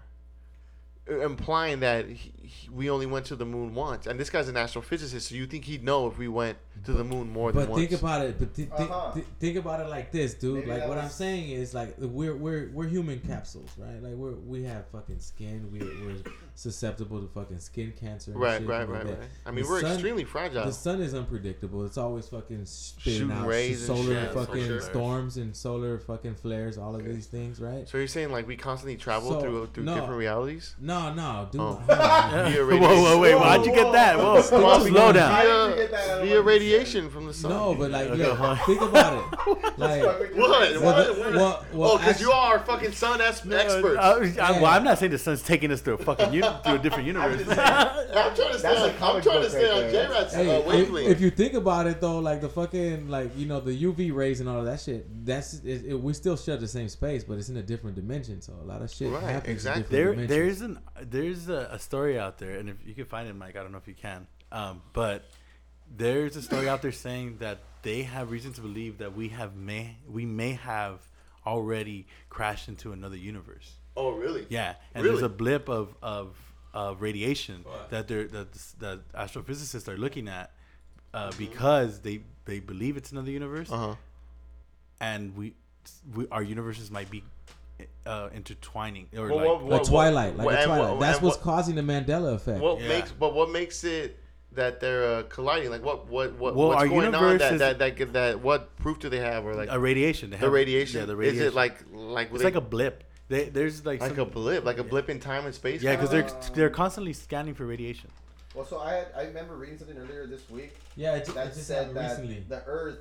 Uh, implying that he, he- we only went to the moon once. And this guy's an astrophysicist, so you think he'd know if we went to the moon more than once? But once? think about it. But thi- thi- Uh-huh. thi- think about it like this, dude. Maybe like that what I'm saying is like we're we're we're human capsules, right? Like we're we have fucking skin. We we're susceptible to fucking skin cancer. And right, shit right, and all right, that. right. I mean, The we're sun- extremely fragile. The sun is unpredictable. It's always fucking spitting Shooting out rays and solar shit, fucking sure. storms and solar fucking flares. All of these things, right? so you're saying like we constantly travel So, through through no. different realities? No, no, dude. Oh. Hold on. Via whoa, whoa, wait, Whoa, why'd you get that? Whoa, whoa. slow down. How did you Via, get that out of via radiation from the sun. No, but like, Okay, look, think about it. Like, What? well, What? the- What? well, well, oh, because you are fucking sun es- experts. Uh, I, well, I'm not saying the sun's taking us to a fucking uni- to a different universe. just saying. I'm trying to stay That's on, a I'm trying to stay right on. J-Rat's Hey, uh, if, wavelength. if you think about it though, like the fucking like you know the UV rays and all of that shit, that's it, it, we still share the same space, but it's in a different dimension. So a lot of shit Right, happens. exactly. In there, different there's an there's a, a story out there, and if you can find it, Mike, I don't know if you can, um, but there's a story out there saying that they have reason to believe that we have may we may have already crashed into another universe. oh, really? Yeah, and Really? there's a blip of of, of radiation that they're that that astrophysicists are looking at uh, because they they believe it's another universe, Uh huh. and we, we our universes might be uh, intertwining or Well, like what- like what- Twilight, like what- a and Twilight. That's what's what- causing the Mandela effect. What Yeah. makes, but what makes it that they're uh, colliding? Like what, what, what, Well, what's going on? That, is- that, that, that, that, what proof do they have? Or like a radiation. They the radiation? Yeah, the radiation. Is it like, like, it's they- like a blip. They, there's like, like some, a blip, like a blip in time and space? yeah, because they're Uh, they're constantly scanning for radiation. Well, so I had, I remember reading something earlier this week yeah, it, ju- it that just said that recently. the Earth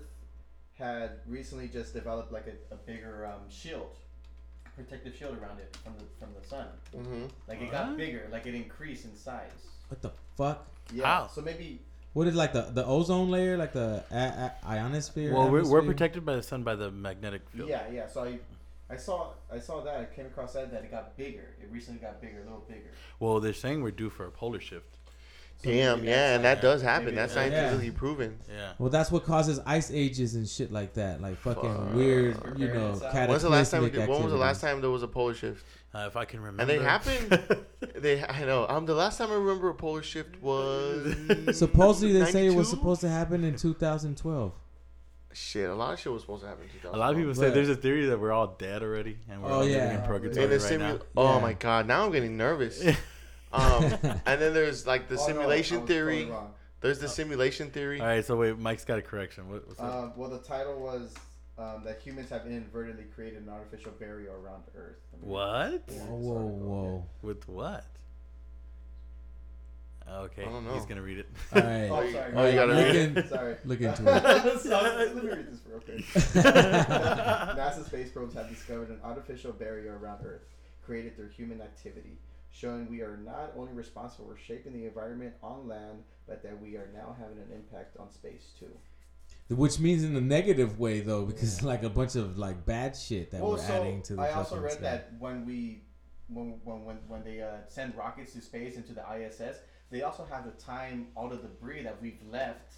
had recently just developed like a, a bigger um, shield, protective shield around it from the from the sun. hmm Like it got What? bigger, like it increased in size. What the fuck? Yeah. How? So maybe What is like the the ozone layer, like the a- a- ionosphere? Well, we're, we're atmosphere? protected by the sun by the magnetic field. yeah, yeah. So I. I saw, I saw that. I came across that that it got bigger. It recently got bigger, a little bigger. Well, they're saying we're due for a polar shift. So Damn, yeah, and that does happen. That's that's- scientifically proven. Yeah. Well, that's what causes ice ages and shit like that, like fucking Fuck. weird, you know, When's the cataclysmic When's the last time? Did, when was the last time there was a polar shift? Uh, if I can remember. And they happened. They, I know. Um, the last time I remember a polar shift was Supposedly, they say it was supposed to happen in 2012. Shit, a lot of shit was supposed to happen. In a lot of people say But- there's a theory that we're all dead already and we're Oh, all living yeah. in In purgatory the right simu- now. Oh Yeah. my god! Now I'm getting nervous. um, and then there's like the Oh, no, simulation I was theory. totally wrong. There's the simulation theory. All right, so wait, Mike's got a correction. What, what's that? Um, well, the title was um, that humans have inadvertently created an artificial barrier around Earth. Let me- what? Yeah, Whoa, this whoa, article, whoa! With what? Okay, I don't know. he's gonna read it. All right, Oh, sorry. Oh, you gotta look, read in, yeah. Sorry. look into it. So, let me read this real quick. NASA space probes have discovered an artificial barrier around Earth created through human activity, showing we are not only responsible for shaping the environment on land, but that we are now having an impact on space too. Which means in a negative way though, because like a bunch of like bad shit that we're adding to the. I also read sky. that when we when when when, when they uh, send rockets to space into the ISS, they also have to time all the debris that we've left.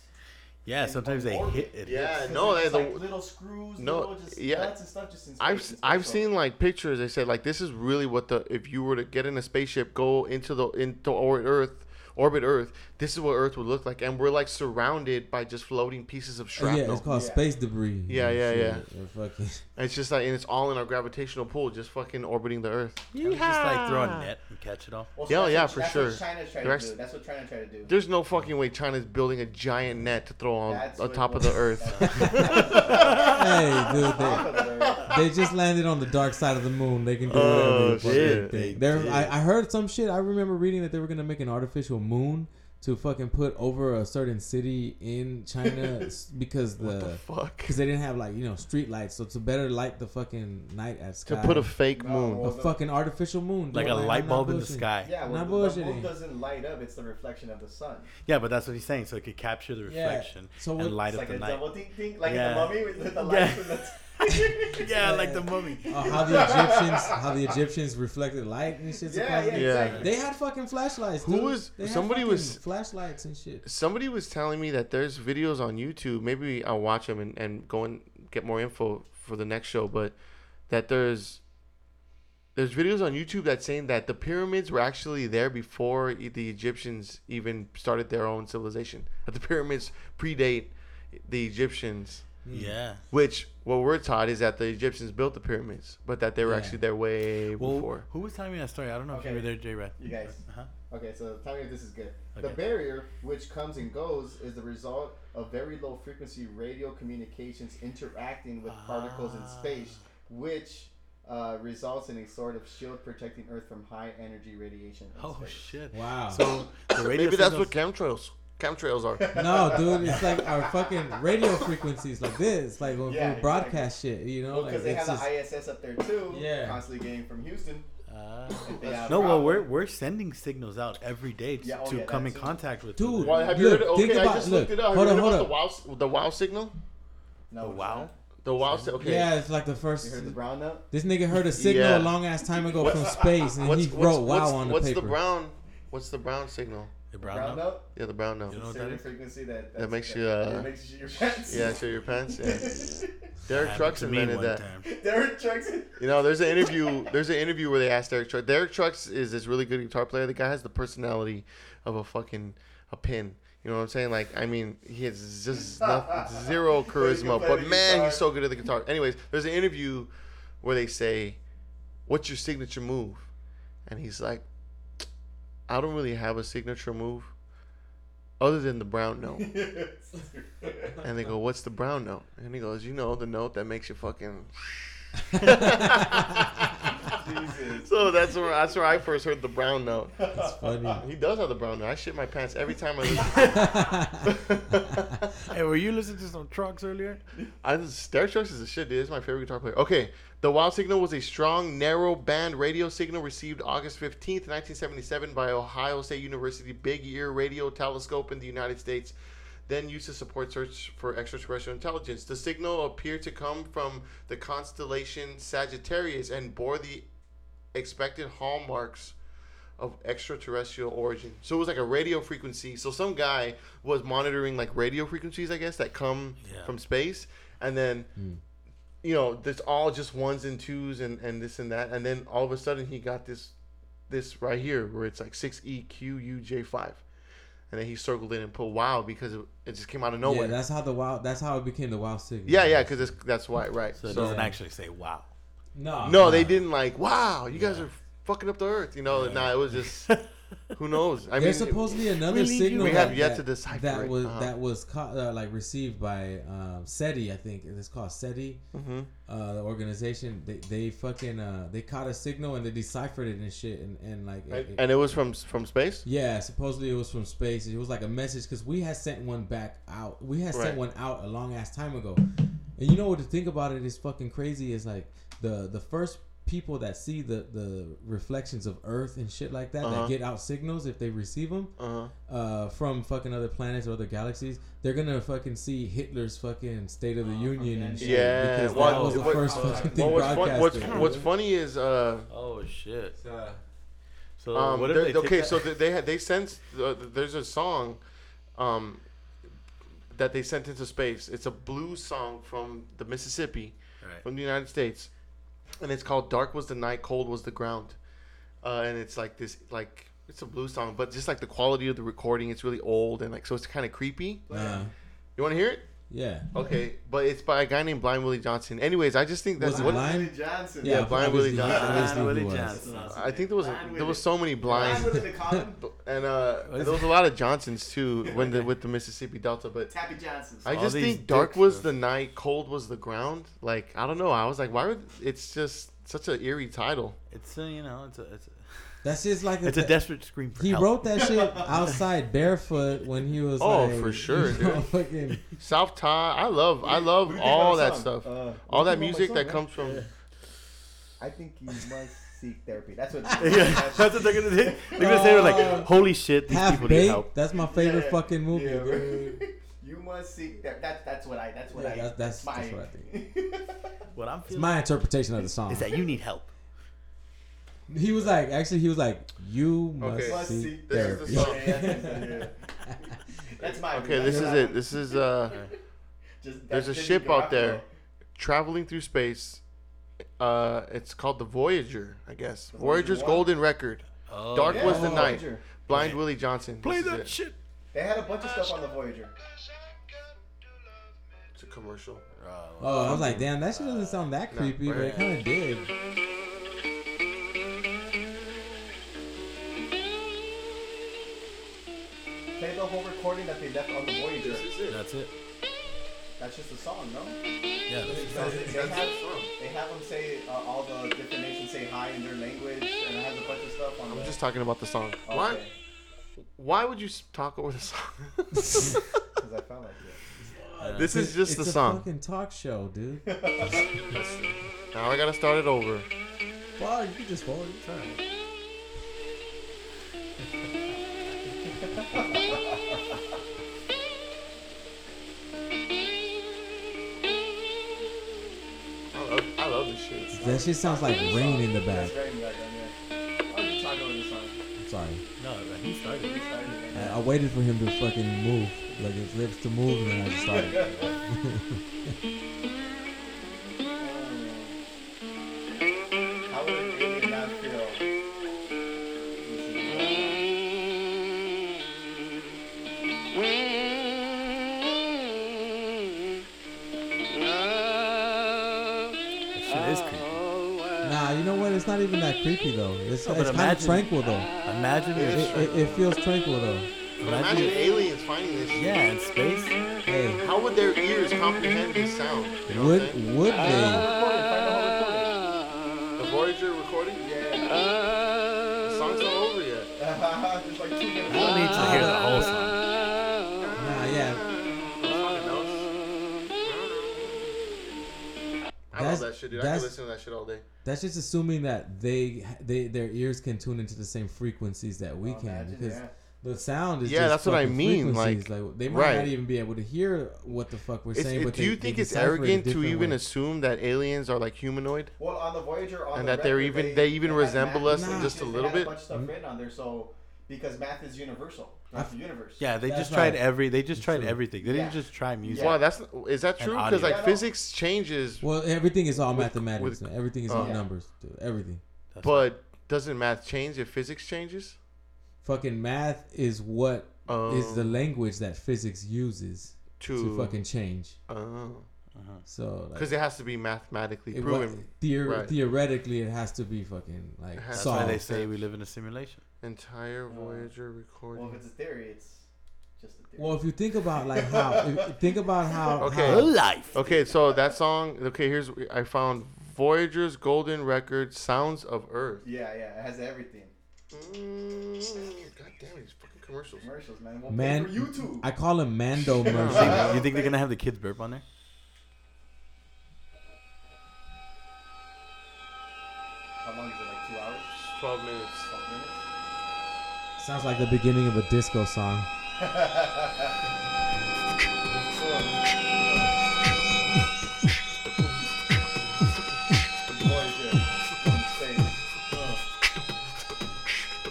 Yeah, in- sometimes they hit it. Yeah, hits. no, they- like the- little screws, no, little just yeah. nuts and stuff just in space. I've in I've space. seen like pictures. They said like this is really what the if you were to get in a spaceship, go into the into orbit Earth, orbit Earth. This is what Earth would look like, and we're like surrounded by just floating pieces of Oh, shrapnel. yeah, it's called Yeah. space debris. Yeah, and yeah, yeah. fucking. It's just like, and it's all in our gravitational pull, just fucking orbiting the Earth. Can we just like throw a net and catch it all? Well, Yeah, that's yeah, what, for that's sure. What China's trying They're to do. That's what China tried to do. There's no fucking way China's building a giant net to throw on That's on top of the. Earth. hey, dude, they, of the Earth. they just landed on the dark side of the moon. They can do Oh, whatever they shit. think. They They're. I, I heard some shit. I remember reading that they were gonna make an artificial moon to fucking put over a certain city in China s- because What the the fuck? because they didn't have like you know street lights, so to better light the fucking night at sky. To put a fake No, moon. a well, fucking artificial moon, Like a a I'm light bulb in the sky. Yeah, well, Not the, the moon doesn't light up; it's the reflection of the sun. Yeah, but that's what he's saying. So it could capture the Yeah, reflection so what- and light It's up like the a night. double ding ding, like Yeah. in the mummy with the, the Yeah. lights and the. yeah, like the mummy. Oh, how the Egyptians, how the Egyptians reflected light and shit. Yeah, yeah. Yeah. exactly. They had fucking flashlights. Who was- They somebody fucking was- flashlights and shit. Somebody was telling me that there's videos on YouTube. Maybe I'll watch them and, and go and get more info for the next show. But that there's there's videos on YouTube that saying that the pyramids were actually there before e- the Egyptians even started their own civilization. That the pyramids predate the Egyptians. Yeah. Which what we're taught is that the Egyptians built the pyramids, but that they were Yeah. actually there way Well, before. who was telling me that story? I don't know if Okay. you were there, J-Rat. You guys. Uh-huh. Okay, so tell me if this is good. The barrier, which comes and goes, is the result of very low frequency radio communications interacting with particles in Ah. space, which uh, results in a sort of shield protecting Earth from high energy radiation. in Oh space. shit. Wow. So the radio Maybe that's what chemtrails chemtrails are. no, dude, it's like our fucking radio frequencies like this, like when Yeah, we broadcast shit, you know, Well, like they it's have just, the ISS up there too, Yeah. constantly getting from Houston. Ah. If they no, well, we're we're sending signals out every day t- Yeah, oh, to yeah, come in too. contact with. Dude, the- Well, have you Look, heard? Okay, think I about- just look, looked it up. Have hold on, hold about the wow the wow signal? No, The wow? The wow. si- Okay. yeah, it's like the first. You first. heard the brown note? This nigga heard a signal Yeah. a long ass time ago What- from space, and What's, he what's, wrote "wow" what's, on the what's paper. the brown? What's the brown signal? The Brown, brown, note? note? Yeah, the brown note. You know what Certain that is? frequency that That makes you, uh, that makes you shit your pants. Yeah, show your pants. Yeah. That Derek happened Trucks invented that. time. Derek Trucks. You know, there's an interview. There's an interview where they asked Derek Trucks. Derek Trucks is this really good guitar player. The guy has the personality of a fucking a pin. You know what I'm saying? Like, I mean, he has just no, zero charisma, but man, guitar. he's so good at the guitar. Anyways, there's an interview where they say, "What's your signature move?" And he's like, "I don't really have a signature move, other than the brown note." And they go, "What's the brown note?" And he goes, "You know, the note that makes you fucking." Jesus. So that's where that's where I first heard the brown note. It's funny. Ah, he does have the brown note. I shit my pants every time I listen. Hey, were you listening to some trucks earlier? I just, Derek Trucks is a shit, dude. It's my favorite guitar player. Okay, the Wow signal was a strong, narrow band radio signal received August 15th, 1977 by Ohio State University Big Ear Radio Telescope in the United States, then used to support search for extraterrestrial intelligence. The signal appeared to come from the constellation Sagittarius and bore the expected hallmarks of extraterrestrial origin. So it was like a radio frequency. So some guy was monitoring like radio frequencies, I guess, that come Yeah. from space, and then hmm. you know, there's all just ones and twos and and this and that, and then all of a sudden he got this this right here where it's like six E Q U J five. And then he circled it and put wow because it, it just came out of nowhere. Yeah, that's how the wow. That's how it became the wow signal. yeah, yeah, because that's why, right? So it So- doesn't actually say wow. No, no, they didn't like. Wow, you guys are fucking up the earth. You know, Yeah. nah, it was just. who knows? I There's mean, supposedly another you- signal. We that, have yet that- to decipher that it. was Uh-huh. that was caught, uh, like received by um, SETI. I think it's called SETI. hmm Uh, the organization they they fucking uh, they caught a signal and they deciphered it and shit and, and like it- it- and it was from from space. yeah supposedly it was from space it was like a message because we had sent one back out we had Right. sent one out a long ass time ago and you know what to think about it is fucking crazy is like the the first people that see the the reflections of earth and shit like that Uh-huh. that get out signals if they receive them Uh huh. uh, from fucking other planets or other galaxies, they're gonna fucking see Hitler's fucking State of the Union and shit. Yeah, because well, that was the what- first fucking thing Well, what's, fun, what's what's funny is uh Oh shit. Uh, So um what if they okay that- so they they had they sent uh, there's a song um that they sent into space. It's a blues song from the Mississippi. Right. from the United States, and it's called "Dark Was the Night, Cold Was the Ground," uh, and it's like this, like it's a blues song, but just like the quality of the recording, it's really old and like so it's kind of creepy. You want to hear it? Yeah. Okay, but it's by a guy named Blind Willie Johnson. Anyways, I just think that's Was it what Blind? Willie Johnson. Yeah, Blind Willie obviously- Johnson. obviously Blind he Willie was. Johnson. I think there was Blind there was so many Blind blind, Willie, they and uh, there was a lot of Johnsons too when the with the Mississippi Delta, but. Tappy Johnson. I All just these think dark dicks, was bro. the night, cold was the ground. Like I don't know. I was like, why would it's just such an eerie title? It's a, you know, it's a, it's a, That's just like a, it's a desperate scream for He help. wrote that shit outside barefoot when he was. Oh, like, for sure, you know, dude. fucking, South Tie, I love, I love What do you think all that the stuff. Uh, all that do you think music about that my comes song, from. man? I think you must seek therapy. That's what. yeah, that's what they're gonna say. They're gonna say Uh, like, "Holy shit, these half people need help." That's my favorite Yeah, fucking movie. yeah, dude. you must seek therapy. That's that's what I. That's what Yeah, I. that's- that's- my, that's what I think. What I'm It's my interpretation of the song. is that you need help. He was like, actually, he was like, "You must Okay. must seek seek This is therapy." the song. Yeah, that's, my. Okay, this is it. This is uh, Just, There's a ship out Garoppolo. there. traveling through space Uh, it's called the Voyager, I guess. The Voyager's Voyager? Golden Record. Oh, Dark Yeah, was the oh, night. Voyager. Blind Willie Johnson. Play This that it. shit. They had a bunch of stuff on the Voyager. It's a commercial. Oh, I was like, damn, that shit doesn't sound that No, creepy, but it kind of did. Recording that they left on the Voyager. This is it. That's it. That's just a song, no? Yeah, that's it. Because they, That's have, they have them say uh, all the different nations say hi in their language, and it has a bunch of stuff on I'm the. just talking about the song. okay. Why? Why would you talk over the song? Because I felt like it. this is just it's the a song. fucking talk show, dude. Now I gotta start it over. Fuck, you can just forward it. I I love shit. That shit sounds like rain in the back. That's very good, yeah. Why don't you talk over the song? I'm sorry. No, but he started. You started. I, I waited for him to fucking move, like his lips to move, and then I just started. creepy though. It's, oh, No, but it's kind of imagine- tranquil though. Imagine It It, is if, it, it feels tranquil though. Imagine imagine, aliens finding this yeah, in space. Hey, How would their ears comprehend this sound? You know would saying? would uh, Find they? the. The Voyager recording? Yeah. Uh, the song's not over yet. Just like two minutes. I don't need to hear the whole song. Shit, dude. I that's- could listen to that shit all day. That's just assuming that they they their ears can tune into the same frequencies that we Oh, can imagine, because yeah. the sound is Yeah, just that's what I mean, frequencies. like, they might right. not even be able to hear what the fuck we're It's, saying. it, but do they, you think it's decipher it arrogant to even way. assume that aliens are like humanoid? Well, on the Voyager, on And the that they're record, even- they even had resemble us in just a little had bit? bunch of stuff hmm? written on there, so because math is universal, throughout the universe. Yeah, they That's just tried right. every. They just tried True. everything. They didn't Yeah. just try music. Yeah. Wow, that's is that And true? audio. Because like Yeah, no. physics changes, Well, everything is all With- mathematics. with- man. everything is Oh. all Yeah. numbers. Dude. Everything. That's why. but doesn't math change if physics changes? Fucking math is what is Um, the language that physics uses to, to fucking change. Oh. So because it has to be mathematically it, proven. what, theor- Right. theoretically, it has to be fucking like It That's to why solved. they say we live in a simulation. Entire Uh, Voyager recording. Well, if it's a theory, it's just a theory. Well, if you think about like how, if, think about how. Okay. how- life. Okay, so that song. Okay, here's I found Voyager's Golden Record, "Sounds of Earth." yeah, yeah, it has everything. Mm, God damn it, these fucking commercials. Commercials, man. We'll Man, for YouTube. I call him Mando You Mercy. think, you think they're gonna have the kids burp on there? How long is it? Like two hours? Twelve minutes. Twelve minutes? Sounds like the beginning of a disco song. Voyager, on stage.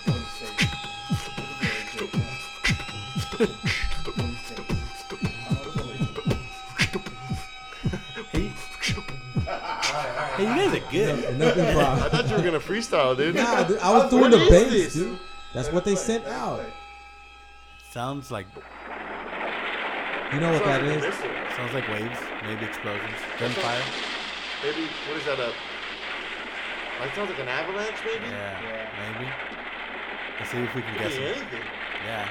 On stage. Voyager. On stage. I'm on Voyager. Hey, hey, you guys are good. Enough I thought you were gonna freestyle, dude. Nah, dude, I was doing What the is bass, this? dude. That's what they sent out. Sounds like You know what that is? sounds like waves, maybe explosions, gunfire. Maybe what is that? A like sounds like an avalanche, maybe. Yeah, Yeah. maybe. Let's see if we can Could guess be it. anything. Yeah,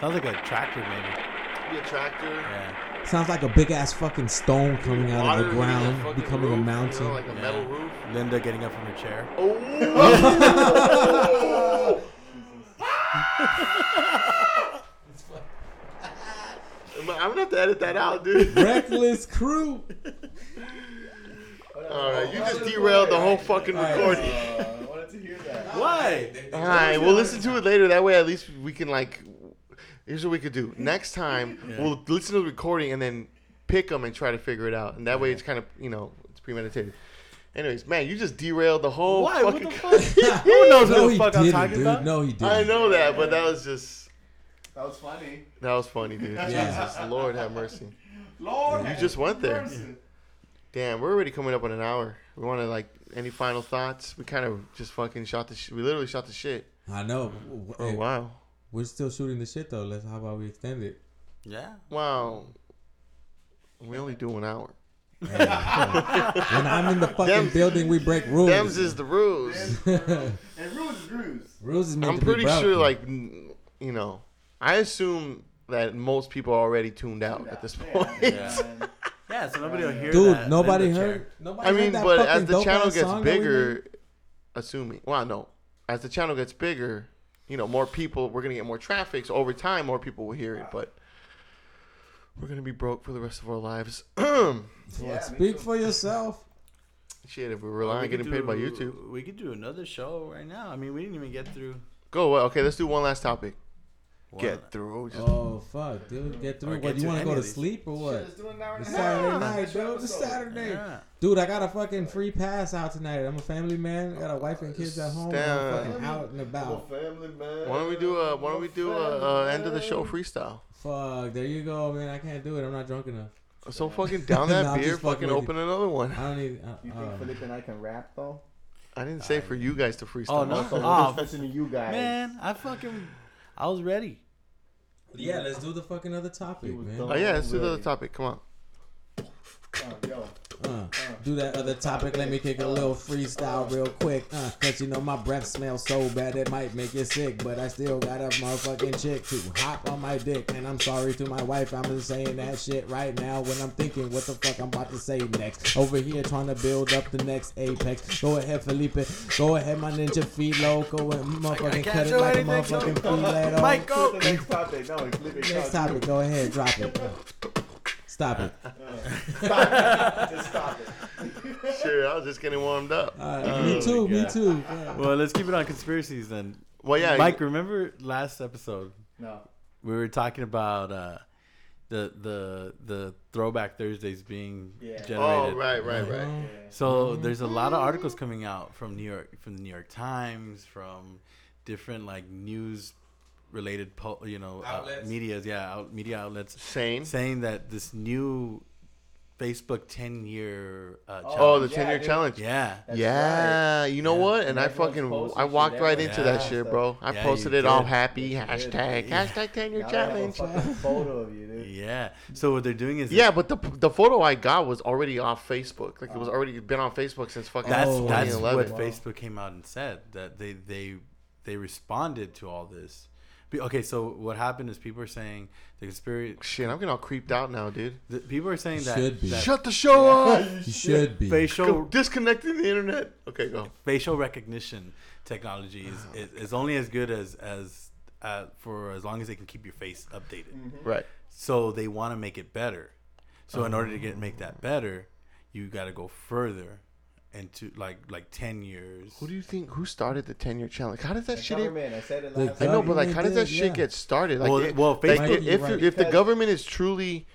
sounds like a tractor, maybe. Could be a tractor. Yeah, Sounds like a big ass fucking stone coming out Water of the hitting ground, fucking becoming a roof, mountain. You know, like a metal roof. Linda getting up from her chair. Oh. I'm gonna have to edit that out, dude. Reckless crew. All right, you just derailed the whole fucking recording. Uh, I wanted to hear that. Why? All right, we'll listen to it later. That way, at least we can like. Here's what we could do. Next time, Yeah. we'll listen to the recording and then pick them and try to figure it out. And that way, it's kind of you know it's premeditated. Anyways, man, you just derailed the whole Why? What fucking. the fuck? Who knows no, what the he fuck I'm didn't, talking dude. about? No, he didn't. I know that, but that was just That was funny. that was funny, dude. Yeah. Jesus, Lord have mercy. Lord, You just went there. mercy. Damn, we're already coming up on an hour. We want to like any final thoughts? We kind of just fucking shot the. Sh- we literally shot the shit. I know. Oh hey, wow, We're still shooting the shit though. Let's. How about we extend it? Yeah. wow. We only do an hour. Hey, when I'm in the fucking Them- building, we break rules. Them's is the rules. And rules is grooves. rules is meant I'm to pretty broken. sure, like, you know, I assume that most people are already tuned out at this Yeah, point. Yeah. man. Yeah, so nobody will hear dude, that. nobody in the heard. chair. Nobody I mean, that but as the channel gets song that we made? bigger, assuming, well, no, as the channel gets bigger, you know, more people, we're gonna get more traffic. So over time, more people will hear it. But we're gonna be broke for the rest of our lives. Yeah, Speak for yourself. Shit, if we Well, rely we on getting could paid by YouTube, We could do another show right now. I mean, we didn't even get through. go. Well, okay, let's do one last topic. one- Get through. Just, Oh fuck, dude, get Or through. get What you want to go to sleep or Shit, what? let's do an hour and It's a half. Saturday night, dude. It's. Saturday. Yeah. Dude, I got a fucking free pass out tonight. I'm a family man. I got a wife and oh, kids at home. I'm fucking out and about. family man. why don't we do a Why don't we do a, a end of the show freestyle? Fuck, there you go, man. I can't do it. I'm not drunk enough. So fucking down Nah, that I'm beer, just fucking fucking with open another one. I don't need. Uh, You uh, think Felipe and I can rap though? I didn't say for you guys to freestyle. Oh, no. So we're Oh, just listening to you guys. Man, I fucking, I was ready. yeah, let's do the fucking other topic, He was man. dumb. Oh yeah, let's do the other topic. Come on. Uh, yo, Uh, do that other topic. Let me kick a little freestyle real quick. Uh, Cause you know my breath smells so bad it might make you sick. But I still got a motherfucking chick to hop on my dick. And I'm sorry to my wife. I'm just saying that shit right now when I'm thinking what the fuck I'm about to say next. Over here trying to build up the next apex. Go ahead, Felipe. Go ahead, my ninja feet Go and motherfucking cut it like a motherfucking filet. Mike, go. next topic. No, Next topic. Go ahead. Drop it. Stop it. Stop it. Just stop it. Sure, I was just getting warmed up. Uh, Oh me too. Me God. too. Yeah. Well, let's keep it on conspiracies then. Well, yeah, Mike, remember last episode No. we were talking about uh, the the the throwback Thursdays being Yeah. generated. Oh, right, right, right. Uh-huh. Yeah. So there's a lot of articles coming out from New York, from the New York Times, from different like news related, po- you know, uh, Outlets. media's, yeah, out, media outlets Sane. saying that this new Facebook 10 year uh, Oh, Oh, challenge. the yeah, 10 year dude. challenge. yeah. That's yeah, you know Yeah. what? And And I fucking I walked right everyone's into that shit, bro. I Yeah, posted you it all happy. You. Hashtag Yeah. hashtag 10 year Now have a challenge. photo of you, dude. Yeah. So what they're doing is Yeah, but the the photo I got was already off Facebook. Like it was already been on Facebook since fucking that's Oh, that's what Wow. Facebook came out and said that they they they responded to all this. Be- Okay, so what happened is people are saying the conspiracy. Shit, I'm getting all creeped out now, dude. The, people are saying that, Should be. that Shut the show off. You should be. Go facial disconnecting the internet. Okay, go. facial recognition technology is, ah, is, is only as good as as uh, for as long as they can keep your face updated. Mm-hmm. Mm-hmm. Right. So they want to make it better. So in order to get make that better, you got to go further into like like ten years. Who do you think who started the 10 year challenge? How does that The shit? Even, government, I said it The last I know, but like, how did that Government shit yeah. get started? Like, Well, it- well, like, if Right. if the government is truly,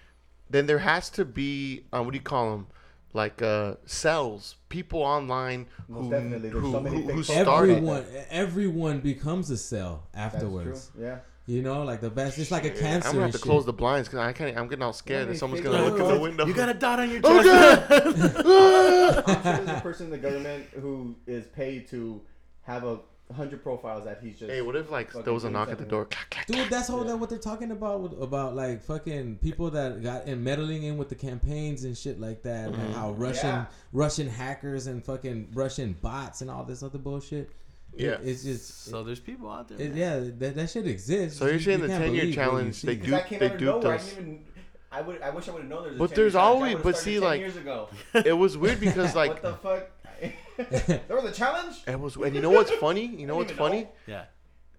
then there has to be um, what do you call them? Like uh, cells, people online who who, so many who, who started. Everyone, everyone becomes a cell That's afterwards. true. Yeah. You know, like the best. It's like a Yeah, cancer. I'm gonna have to shit. close the blinds because I can't. I'm getting all scared Yeah, that someone's gonna look in the window. You got a dot on your chest. Oh chest. god! I'm sure there's a person in the government who is paid to have a hundred profiles that he's just. hey, what if like there was a knock at the door? Clack, clack, Dude, that's all Yeah. that what they're talking about with, about like fucking people that got in meddling in with the campaigns and shit like that, and Mhm. how Russian Yeah. Russian hackers and fucking Russian bots and all this other bullshit. It- Yeah. it's just So there's people out there. it, yeah, that, that shit exists. So you're saying you the 10 year believe what you challenge, they do- came they out of duped nowhere. I us. I would. I wish I would have known there was. a But there's year challenge. I always- but see, 10 like- years ago. It was weird because like what the fuck? there was a challenge. it was. And you know what's funny? You know what's funny? know. Yeah.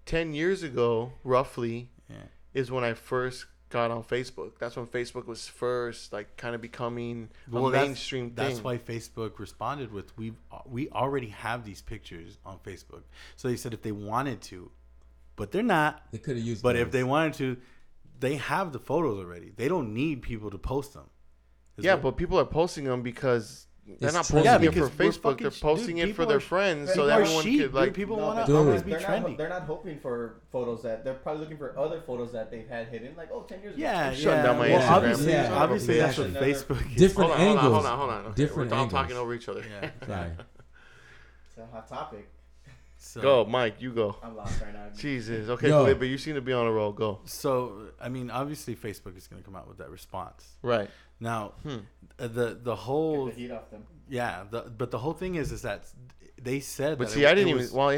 Ten years ago, roughly, Yeah. is when I first got on Facebook. That's when Facebook was first like kind of becoming Well, a mainstream That's thing. That's why Facebook responded with we we already have these pictures on Facebook. So they said if they wanted to, but they're not. They could have used. But if they wanted to, they have the photos already. They don't need people to post them. Is yeah, what- but people are posting them because they're It's not posting Yeah, it for because we're Facebook. fucking They're posting dude, it for people their are- friends, so people that are everyone sheep, could dude. like. People No, want but to Dude. always be they're trendy. Not, they're not hoping for photos that they're probably looking for other photos that they've had hidden, like oh, 10 years ago. Yeah, shutting yeah. down my well, Instagram. obviously, Yeah. obviously that's what Another- Facebook is. Different Hold on, hold on, angles. hold on, hold on. Okay, Different we're all angles. talking over each other. Yeah. Sorry. It's a hot topic. So, Go, Mike. You go. I'm lost right now. Jesus. Okay, Yo. but you seem to be on a roll. Go. So, I mean, obviously, Facebook is going to come out with that response. Right. Now, Hmm. uh, the the Get whole the heat off them. yeah, the, but the whole thing is is that they said But that see, it- I didn't it even was- well,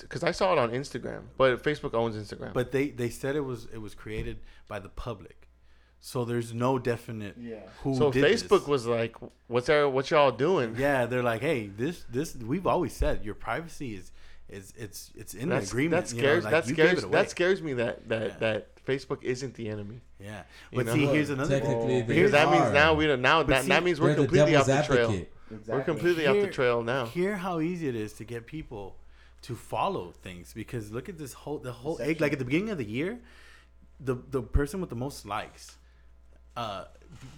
because I saw it on Instagram, but Facebook owns Instagram. But they they said it was it was created by the public, so there's no definite Yeah. who. so did Facebook this. was like, "What's our, what y'all doing?" Yeah, they're like, hey, this this we've always said your privacy is is it's it's in That's, the agreement. that you know, scares like, that scares it that scares me that that Yeah. that Facebook isn't the enemy Yeah, You but know? see, Well, here's another technically, they because that means now we don't now that, see, that means we're They're the completely off devil's the trail. Exactly. We're completely off the trail now. Hear how easy it is to get people to follow things because look at this whole the whole egg. Like at the beginning of the year, the the person with the most likes, uh,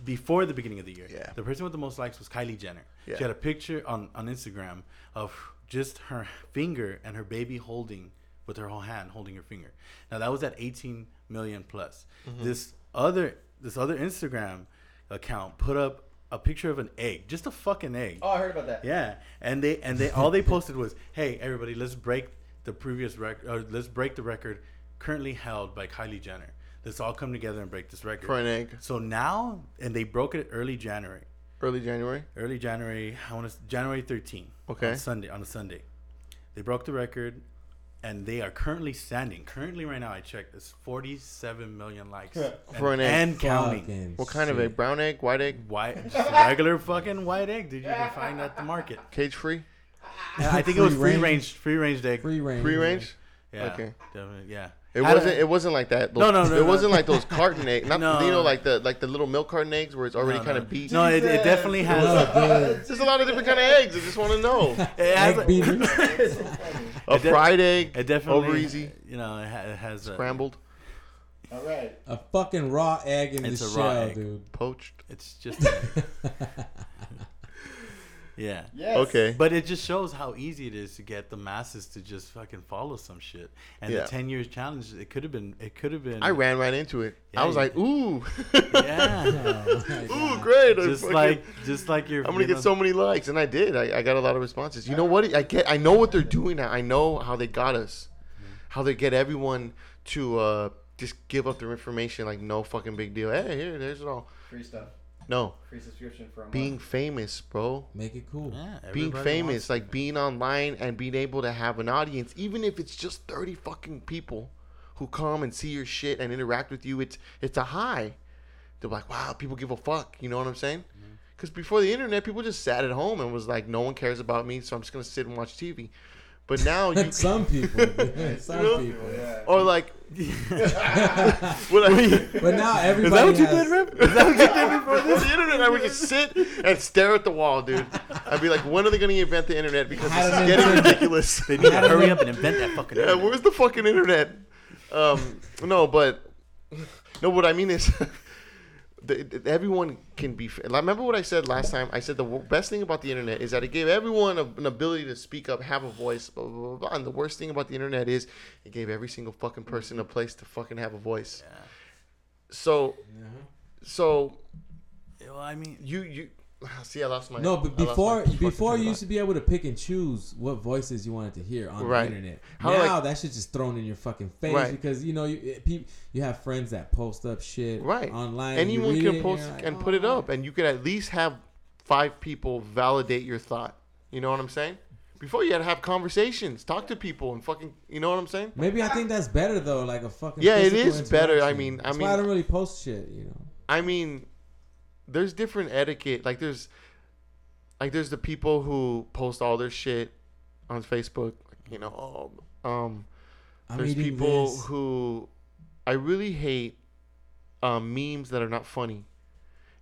before the beginning of the year, Yeah. the person with the most likes was Kylie Jenner. Yeah. She had a picture on on Instagram of just her finger and her baby holding with her whole hand holding her finger. Now that was at 18 million plus. Mm-hmm. This other this other Instagram account put up a picture of an egg, just a fucking egg. Oh, I heard about that. Yeah, and they and they all they posted was, "Hey, everybody, let's break the previous record. Or let's break the record currently held by Kylie Jenner. Let's all come together and break this record." For an egg, So now, and they broke it early January, early January. early January. I want to January 13. Okay. On Sunday on a Sunday, they broke the record, and they are currently standing. Currently, right now, I checked. It's 47 million likes and, For an egg. and counting. Fucking What kind of egg? Brown egg, white egg, White, regular fucking white egg. Did you can find at the market? cage free, Yeah, I think it was Free free range. range, free range egg. Free range. free range. Yeah. Okay. Definitely, yeah. It Had wasn't. a- It wasn't like that. Those, No, no, no, It no. wasn't like those carton eggs. Not No. you know, like the like the little milk carton eggs where it's already no, kind no. of beat. No, it, it definitely has. No, dude. There's a lot of different kind of eggs. I just want to know. It has Egg beaters. It's. A de- fried egg, it definitely over easy, You know, it, ha- it has a, scrambled, All right. A fucking raw egg in It's the a raw shell, egg. dude. poached. It's just. A- yeah. Yes. Okay. But it just shows how easy it is to get the masses to just fucking follow some shit. And Yeah. the ten years challenge, it could have been. It could have been. I ran right into it. Yeah, I was you- like, ooh, Yeah. Oh, ooh, great. Just fucking- like, just like your. I'm gonna you get know, so many likes, and I did. I, I got a lot of responses. You know what? I get. I know what they're doing now. I know how they got us. How they get everyone to uh, just give up their information like no fucking big deal. Hey, here, there's it all. Free stuff. No, Free subscription for a being month. famous, bro. Make it cool. Yeah, being famous, wants like being online and being able to have an audience, even if it's just thirty fucking people who come and see your shit and interact with you, it's it's a high. They're like, wow, people give a fuck. You know what I'm saying? Mm-hmm. Because before the internet, people just sat at home and was like, no one cares about me, so I'm just gonna sit and watch TV. But now you, Some people. dude. Some know? people. Yeah. or like, what I, But now Is everybody that what you has, did, Rip? Is that what you did before before this? the internet, I would just sit and stare at the wall, dude. I'd be like, when are they gonna invent the internet? Because Had this is getting internet. ridiculous. They need to hurry up and invent that fucking. Yeah, internet. where's the fucking internet? Um, no, but no. What I mean is, the, the- everyone can be. I remember what I said last time. I said the best thing about the internet is that it gave everyone a, an ability to speak up, have a voice. Blah, blah, blah, blah. And the worst thing about the internet is it gave every single fucking person a place to fucking have a voice. Yeah. So, so Well, I mean, you you see, I lost my No, but I lost my before before you used to be able to pick and choose what voices you wanted to hear on Right. the internet. How, now like- that shit's just thrown in your fucking face Right. because you know you it, peop, you have friends that post up shit right online. anyone can post you're like, and "Oh, put it up and you could at least have five people validate your thought you know what i'm saying before you had to have conversations talk to people and fucking you know what i'm saying Maybe I think that's better though, like a fucking. Yeah, it is better. I mean- I that's mean- why I don't really post shit. You know, i mean there's different etiquette like there's like there's the people who post all their shit on facebook you know um I'm there's people this. who I really hate um, memes that are not funny.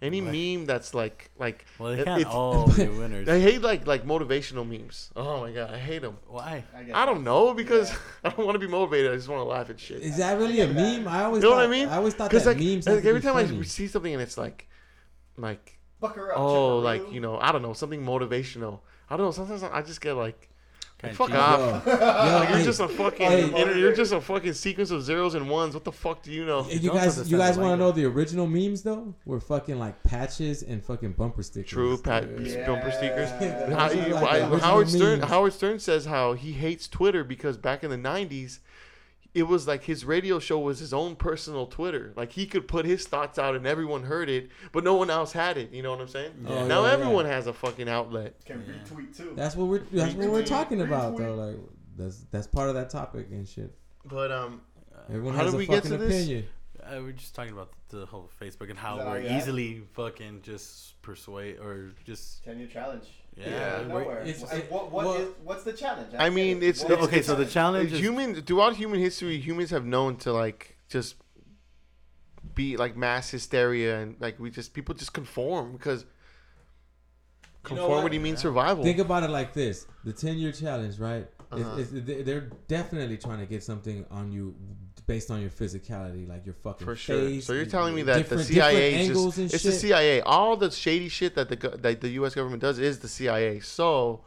Any Like- meme that's like like well, they can't it's- all be winners. I hate like like motivational memes. Oh my god, I hate them. Why? guess I don't know because yeah. I don't want to be motivated. I just want to laugh at shit. Is that really a meme? I always You know thought, what I mean? I always thought that like, memes. like every be time I see something and it's like, like Buck her up. oh, Chipperoo. like you know, I don't know, something motivational. I don't know. Sometimes I just get like, Kinda fuck cheesy. off. Yo, yo, Like, you're hey, just a fucking, Hey. you're, you're just a fucking sequence of zeros and ones. What the fuck do you know? you don't guys, you guys want to know the original memes though? Were fucking like patches and fucking bumper stickers. True, Pat, Yeah. bumper stickers. Yeah. How- Those are he- like why- the original Howard Stern. memes. Howard Stern says how he hates Twitter because back in the '90s, it was like his radio show was his own personal Twitter. Like he could put his thoughts out and everyone heard it, but no one else had it. You know what I'm saying? Oh, now yeah, everyone yeah. has a fucking outlet. Can retweet too. That's what we're that's what we're talking about though. Like that's that's part of that topic and shit. But um, Everyone How has did a we get fucking to this? opinion. Uh, we're just talking about the whole Facebook and how we're easily fucking just persuade or just Ten year challenge. Yeah. Yeah. Nowhere. it's- And it- what, what well- is- what's the challenge? I mean, it's- What is okay. So the challenge is human throughout human history, humans have known to like just be like mass hysteria and like we just people just conform because You know conformity means survival. Think about it like this: the ten year challenge, right? Uh-huh. It's, it's, they- they're definitely trying to get something on you based on your physicality, like your fucking For sure. face. So you're telling me that the different- CIA is just, it's shit. the CIA. All the shady shit that the that the U.S. government does is the CIA. So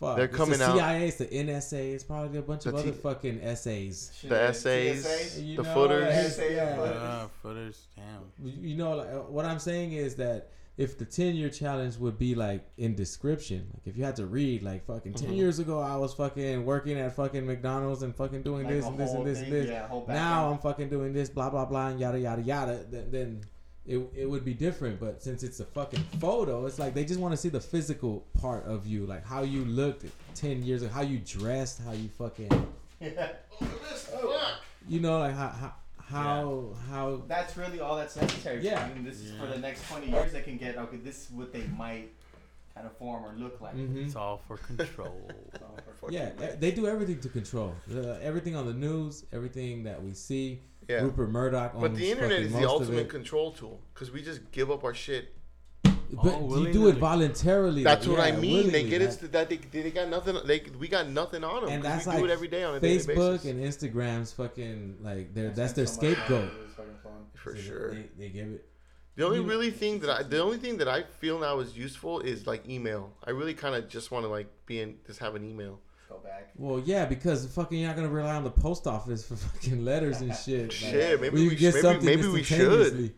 Fuck, they're it's coming the out- CIA, it's the NSA, it's probably a bunch of The other T- fucking essays. the essays, TSA? You the know, footers. like, yeah. footers. uh. Damn. You know, like uh, what I'm saying is that if the 10 year challenge would be like in description, like if you had to read, like fucking 10 Mhm. years ago, I was fucking working at fucking McDonald's and fucking doing Like this a and this whole and this and thing, this. yeah, now. I'm fucking doing this, blah, blah, blah, and yada, yada, yada. Then, then it, it would be different. But since it's a fucking photo, it's like they just want to see the physical part of you, like how you looked 10 years ago, how you dressed, how you fucking, Yeah. you know, like how, how, how, how That's really all that's necessary. Yeah. I mean, this is for the next 20 years. They can get okay. This is what they might kind of form or look like. mhm. It's all for control. So, for Yeah, fucking- they do everything to control uh, everything on the news, everything that we see. yeah. Rupert Murdoch owns But the internet is the ultimate control tool because we just give up our shit. Oh, but Oh, you do it voluntarily. That's like, what I mean. They get like- us that. They, they got nothing. They we got nothing on them. and 'cause that's we like do it every day on a daily Facebook basis. and Instagram's fucking like they're that's their so scapegoat. with this fucking phone. for So sure. They, they give it. The only You really thing that I, the only thing that I feel now is useful is like email. I really kind of just want to like be in, just have an email. Go back. Well, yeah, because fucking you're not gonna rely on the post office for fucking letters and shit. Like, Shit, maybe where you we get sh- maybe- something maybe we should. instantaneously.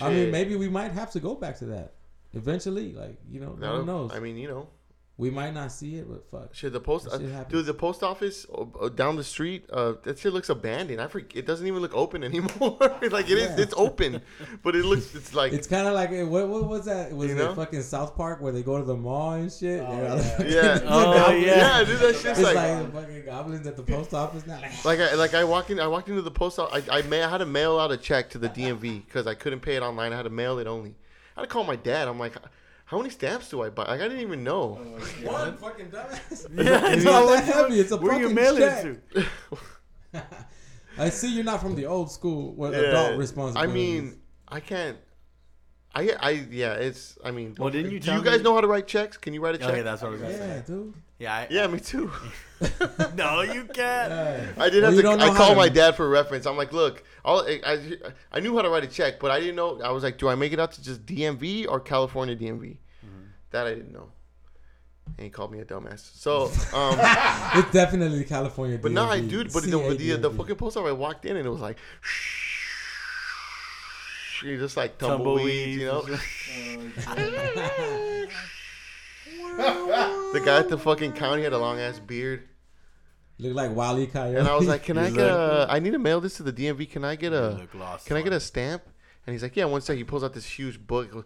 I mean, maybe we might have to go back to that eventually. Like you know, no That'll- one knows. I mean, you know, we might not see it, but fuck. shit. The post, That uh, shit dude, the post office uh, uh, down the street, uh, that shit looks abandoned. I forget. It doesn't even look open anymore. like it is, Yeah. it's open, but it looks, it's like, It's kind of like eh, what what was that? Was You it know? fucking South Park where they go to the mall and shit? Oh, They're all yeah. fucking- yeah, Oh, goblins. yeah. dude, that shit's It's like, like, fucking goblins at the post office now. like I like I walked in I walked into the post office I I, ma- I had to mail out a check to the DMV because I couldn't pay it online I had to mail it only I had to call my dad I'm like how many stamps do I buy like I didn't even know Oh, my God. One fucking dumbass. Yeah, It's not that heavy. It's a Where you fucking check. to? I see you're not from the old school where Yeah. adult responsibility. I mean I can't I I yeah it's I mean Well, didn't you do tell you guys me- know how to write checks can you write a check Okay, that's what I was gonna yeah, say. dude. Yeah, I, yeah me too no, you can't. Yeah. I did Well, have you to. don't I how called to- my dad for reference. I'm like, look, I'll, I, I I knew how to write a check, but I didn't know. I was like, do I make it out to just DMV or California DMV? Mm-hmm. That I didn't know. And he called me a dumbass. So, um, It's definitely California. but no, I DMV. dude, but the, the, the, CADMV. fucking post office, I walked in and it was like, you just like tumbleweeds, you know. Tumbleweeds. The guy at the fucking county had a long ass beard, Look like Wally Coyote. and I was like, can I get like- a? I need to mail this to the DMV. Can I get a? Can I get a stamp? And he's like, yeah, one sec. He pulls out this huge book, goes,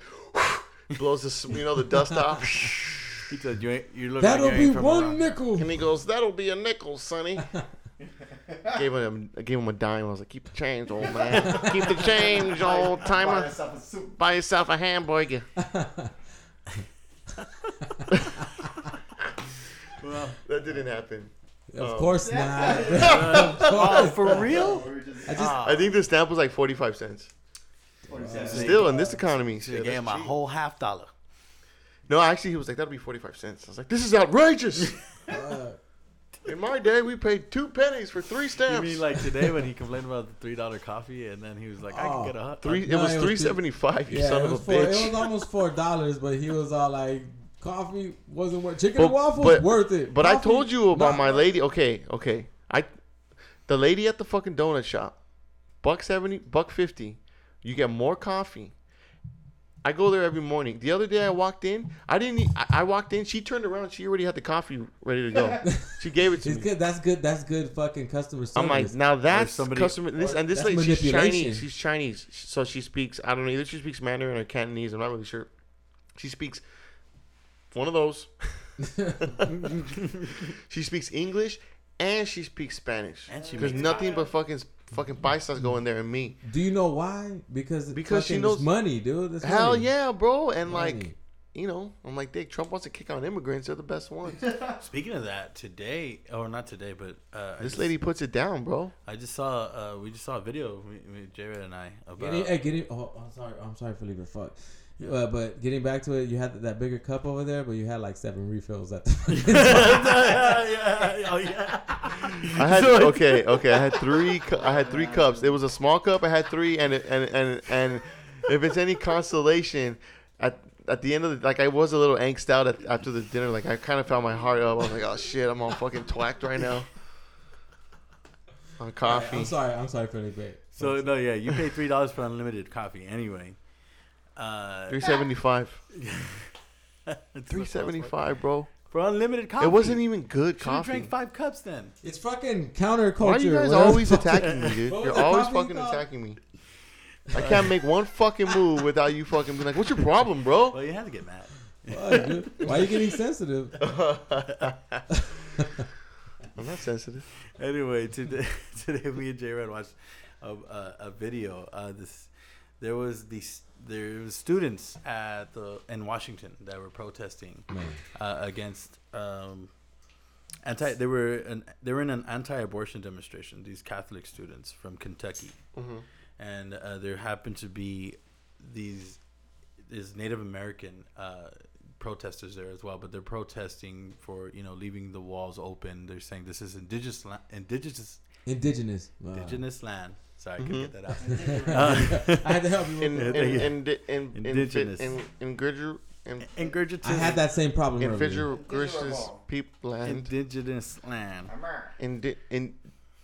blows this, you know, the dust off. He said, you ain't, you look That'll like you be one around." nickel. And he goes, "That'll be a nickel, Sonny." gave him, I gave him a dime. I was like, "Keep the change, old man. Keep the change, old Buy timer. yourself a. Buy yourself a hamburger." Well, That didn't happen. Of Oh. course not. oh, for real? We were just- I just- Ah, I think the stamp was like forty-five cents. Forty-seven. Still in this economy, Should've shit, gave that's him a cheap. whole half dollar. No, actually, he was like, "That'll be forty-five cents." I was like, "This is outrageous." In my day, we paid two pennies for three stamps. You stamps. mean like today when he complained about the three dollar coffee and then he was like, I Oh, can get a three? No, it was it was three two- seventy five. You Yeah, son it of a was, four, it was bitch. almost four dollars, but he was all like, "Coffee wasn't worth. Chicken But- and waffles but- worth it." But I Coffee, told you about not my lady. Okay, okay. I, the lady at the fucking donut shop, buck seventy, buck fifty. You get more coffee. I go there every morning. The other day I walked in. I didn't. eat i walked in. She turned around. She already had the coffee ready to go. she gave it to It's me. good. That's good. That's good. Fucking customer service. I'm like, now that's somebody- customer. This and this That's lady, she's. Chinese. She's Chinese, so she speaks. I don't know either. She speaks Mandarin or Cantonese. I'm not really sure. She speaks one of those. she speaks English and she speaks Spanish. And she Because nothing but fucking fucking paisas go in there and me. Do you know why? Because Because she knows- money, dude. It's Hell money. yeah, bro. And like, you know, I'm like, Dick, Trump wants to kick out immigrants. They're the best ones. Speaking of that, today or not today, but uh, this just- lady puts it down, bro. I just saw uh, we just saw a video, me, me, Jared and I about. Getting, hey, getting. Oh, I'm sorry. I'm sorry, for Felipe. Fuck. Uh, but getting back to it, you had that bigger cup over there, but you had like seven refills at the. yeah, yeah, oh yeah. I had okay, okay. I had three. cu- I had three cups. It was a small cup. I had three, and and and and if it's any consolation, at at the end of the like, I was a little angst out at, after the dinner. Like I kind of found my heart up. I was like, oh shit, I'm all fucking twacked right now. On coffee. I'm sorry. I'm sorry, Felipe. So no, yeah, you pay three dollars for unlimited coffee anyway. Uh, Three seventy five. it's Three the seventy first one. five, bro. for unlimited coffee. It wasn't even good Should've coffee. drank five cups then. It's fucking counterculture. Why are you guys whatever. always attacking me, dude? What was You're the always coffee fucking called? attacking me. I can't make one fucking move without you fucking being like, "What's your problem, bro?" Well, you had to get mad. Fuck, dude. Why are you getting sensitive? I'm not sensitive. Anyway, today, today me and J-Rat watched a, a, a video. Uh, this there was these there was students at the in Washington that were protesting uh, against um, anti. They were an, they were in an anti-abortion demonstration. These Catholic students from Kentucky, Mhm. and uh, there happened to be these these Native American uh, protesters there as well. But they're protesting for you know leaving the walls open. They're saying this is indigenous la- indigenous Indigenous. Wow. indigenous land. Sorry, I couldn't get that out. I had to help you. in real in Yeah, quick. thank you. in in in in Indigenous. in in Gridger in Ingurgitus. I had that same problem. in. Gridger's people land indigenous land. in di- in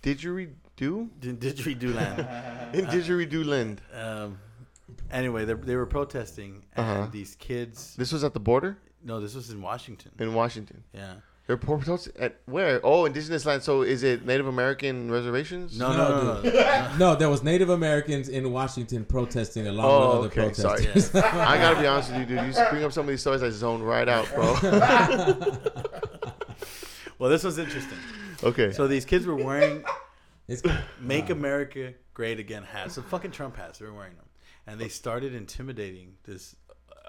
didgeridoo Didgeridoo land. in didgeridoo land. Um, anyway, they, they were protesting, and Uh-huh. these kids. This was at the border No, this was in Washington. in Washington. Yeah. They're protesting at where? Oh, indigenous land. So is it Native American reservations? No, No, no, no, no. no. No, there was Native Americans in Washington protesting along Oh, with okay, other sorry. protesters. I gotta be honest with you, dude. You just bring up some of these stories, I zone right out, bro. Well, this was interesting. okay. So these kids were wearing It's, "Make America Great Again" hats. So fucking Trump hats. They were wearing them, and they started intimidating this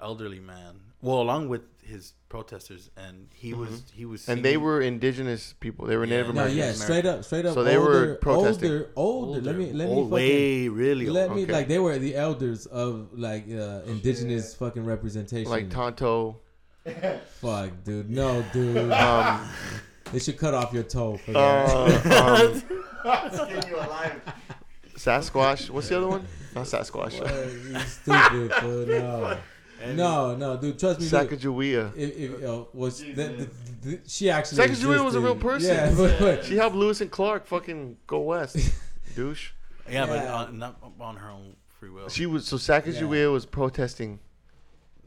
elderly man. Well, along with his protesters, and he was he was. Mm-hmm. and they singing- were indigenous people. They were Yeah. Native No, no, Americans. yeah, straight up, straight up. So they were older, protesting. Older, older. Let me, let me, old, fucking, way really let old. me, Okay. like they were the elders of like uh, indigenous fucking representation. Like Tonto. Fuck, dude. No, dude. Um, they should cut off your toe for that. uh, um, Skin you alive. Sasquatch. What's the other one? Not Sasquatch. What? You stupid, fool. No. And No, no, dude. Trust me. Sacagawea. If, if, uh, was the, the, the, she actually Sacagawea was a real person. Yeah, but, but She helped Lewis and Clark fucking go west. Douche. Yeah, but Yeah. on, not on her own free will. She was so Sacagawea was protesting.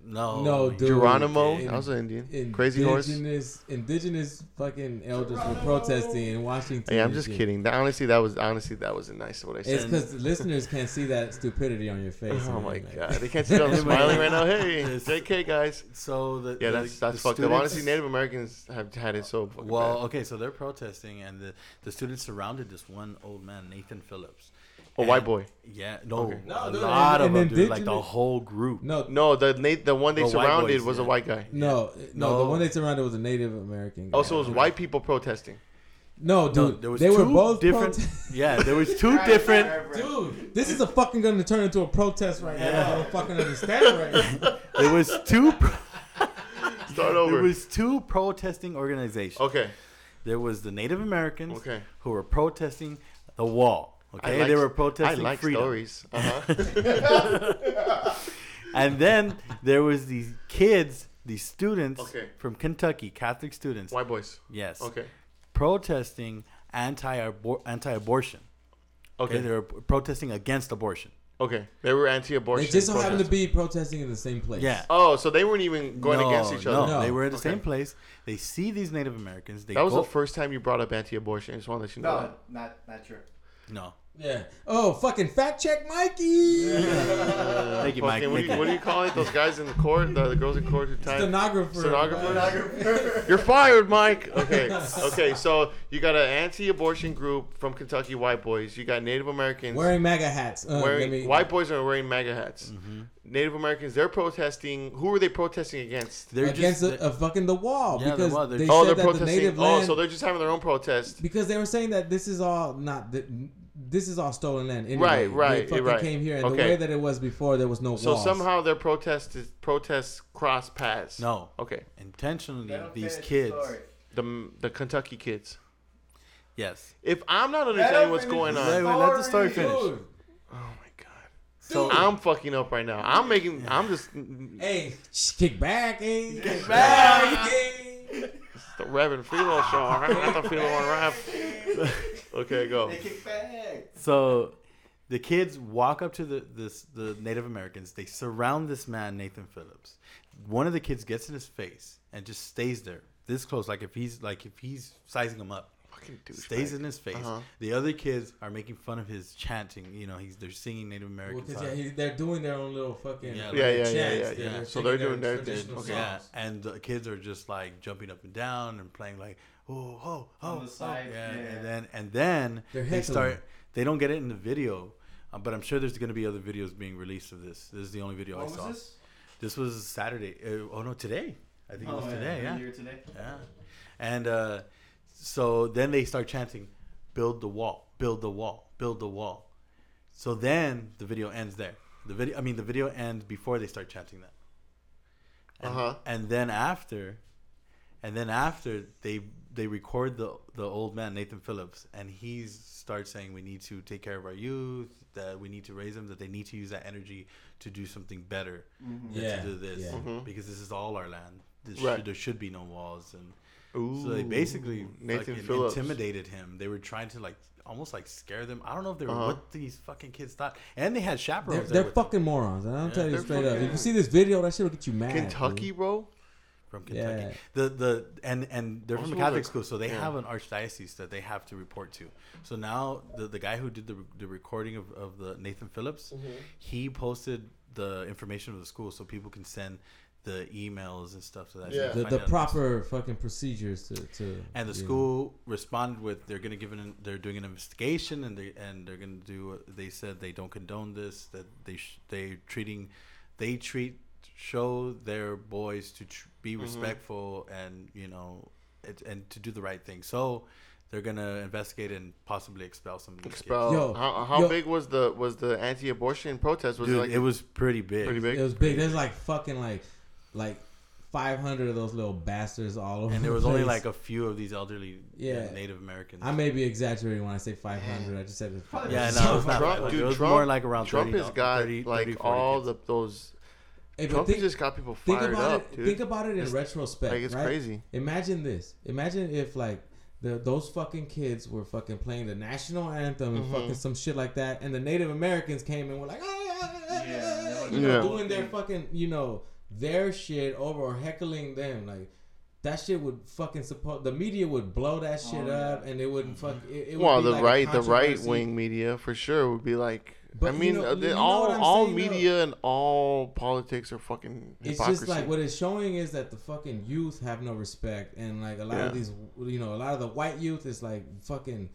No, No, dude. Geronimo. in- That was an Indian. indigenous, Crazy horse. indigenous fucking elders were protesting in Washington. Hey, I'm just kidding. That, honestly, that was honestly that wasn't nice what I said. It's said. because listeners can't see that stupidity on your face. Oh my Like, god, they can't see that I'm smiling right now. Hey, this- JK guys. So the Yeah, the- that's that's the fucked up. Honestly, Native Americans have had it so fucking Well, bad. okay, so they're protesting, and the the students surrounded this one old man, Nathan Phillips. A white boy. Yeah, no, Okay. No, a dude, lot an- of an them, dude, like the indigenous- whole group. No, No, the Nate, the one they The white surrounded boys, was a yeah. white guy. no, no, No. The one they surrounded was a Native American. Oh, guy. Also, it was white people protesting. no, No, dude. there was they two were both different. prote- yeah, there was two different. Dude, this is a fucking gonna turn into a protest right now. I don't fucking understand right now. There was two. pro- Start There over. was two protesting organizations. Okay. there was the Native Americans Okay. who were protesting the wall. I Okay, like- they were I protesting like freedom. stories. Uh-huh. And then there was these kids, these students Okay. from Kentucky, Catholic students. White boys. Yes. Okay. Protesting anti anti-abortion. Okay. Okay. They were protesting against abortion. Okay. They were anti-abortion. They just so happened to be protesting in the same place. Yeah. Oh, so they weren't even going No, against each other. No. no. they were in the Okay. same place. They see these Native Americans. They That was go, the first time you brought up anti-abortion. I just want to let you know No, that. not not true. no. Yeah. Oh, fucking fact check, Mikey. Thank you, Mike. Fucking, what, do you, what do you call it? Those guys in the court, the, the girls in court who type. Stenographer. Stenographer? You're fired, Mike. Okay. Okay. So you got an anti-abortion group from Kentucky white boys. You got Native Americans Wearing MAGA hats. Uh, wearing me- white boys are wearing MAGA hats. Mm-hmm. Native Americans, they're protesting. Who are they protesting against? They're against just a, a fucking the wall Yeah, the because wall, they're- they oh, said they're that the protesting. Oh, so they're just having their own protest. because they were saying that this is all not that this is all stolen land. Anyway. Right, right, They fucking right. came here, and Okay. the way that it was before, there was no So walls. somehow their protest is, protests cross paths. no. Okay. Intentionally, these finish the kids. The the Kentucky kids. Yes. If I'm not understanding what's going on, Wait, wait, let the story finish. Dude, oh my god, So I'm fucking up right now. I'm making. I'm just hey, sh- kick back, eh? Kick back, eh? the Rev and Filo show. I got the Filo on rap. Okay, go. They kick back. So the kids walk up to the this the Native Americans. They surround this man Nathan Phillips. One of the kids gets in his face and just stays there, this close, like if he's like if he's sizing him up. Fucking douchebag. Stays in his face. Uh-huh. The other kids are making fun of his chanting. You know, he's they're singing Native Well, American 'cause, yeah, songs. he- they're doing their own little fucking Yeah, like, Yeah, yeah, yeah, chants. yeah, They're- yeah. they're So they're doing their thing. traditional Okay. Yeah, songs. and the kids are just like jumping up and down and playing like oh oh oh, On the oh. side, yeah, yeah. and then and then They're they heckling. start. They don't get it in the video, uh, but I'm sure there's going to be other videos being released of this. This is the only video What I was saw. this? This was Saturday. Uh, oh no, today. I think it was today. Yeah, today. yeah. And uh, so then they start chanting, "Build the wall, build the wall, build the wall." So then the video ends there. The video, I mean, the video ends before they start chanting that. Uh-huh. And then after, and then after they they record the the old man Nathan Phillips, and he starts saying we need to take care of our youth, that we need to raise them, that they need to use that energy to do something better than Yeah, to do this yeah. Mhm. because this is all our land. This Right. should, there should be no walls, and Ooh, so they basically Nathan fucking Phillips. intimidated him. They were trying to like almost like scare them. I don't know if they were Uh-huh. what these fucking kids thought, and they had They're, chaperones. they're with them fucking morons, and I'm Yeah, telling you they're straight up. fucking- If you see this video, that shit will get you mad. Kentucky, dude. bro. From Kentucky. Yeah. The the and and they're from a Catholic like- school, so they yeah. have an archdiocese that they have to report to. So now the the guy who did the the recording of, of the Nathan Phillips, Mm-hmm. he posted the information of the school so people can send the emails and stuff to that. Yeah. The, the proper fucking procedures to, to And the you know. school responded with they're gonna give an they're doing an investigation and they and they're gonna do they said they don't condone this that they sh- they treating they treat show their boys to tr- be Mm-hmm. respectful and you know it, and to do the right thing so they're gonna investigate and possibly expel some of these kids. Expel. Yo, how how yo. big was the was the anti-abortion protest? Was Dude, it like it was pretty big. pretty big? It was big. There's like fucking like like 500 of those little bastards all over. and there the was only place. like a few of these elderly Yeah. Native Americans. I may be exaggerating when I say 500. I just said it's Probably yeah, was no, it's not. Trump, bad. dude, it was Trump, more like around Trump 30, has got 30, like 30, 40 all kids. the those. Hey, but Trump think, has just got people think fired about up, it. dude. Think about it in It's- retrospect. like it's right? crazy. Imagine this. Imagine if like the those fucking kids were fucking playing the national anthem and Mhm. fucking some shit like that, and the Native Americans came and were like, ah, ah, ah, ah, Yeah, ah," you know, Yeah. doing their fucking, you know, their shit over or heckling them, like. That shit would fucking support the media would blow that shit Oh, yeah. up and it wouldn't fuck it, it would Well, be the like a right, the right wing media for sure would be like. But I you mean, know- uh, you they- know all what I'm all saying, though? media and all politics are fucking It's just like what it's showing is that the fucking youth have no respect, and like a lot of these, you know, a lot of the white youth is like fucking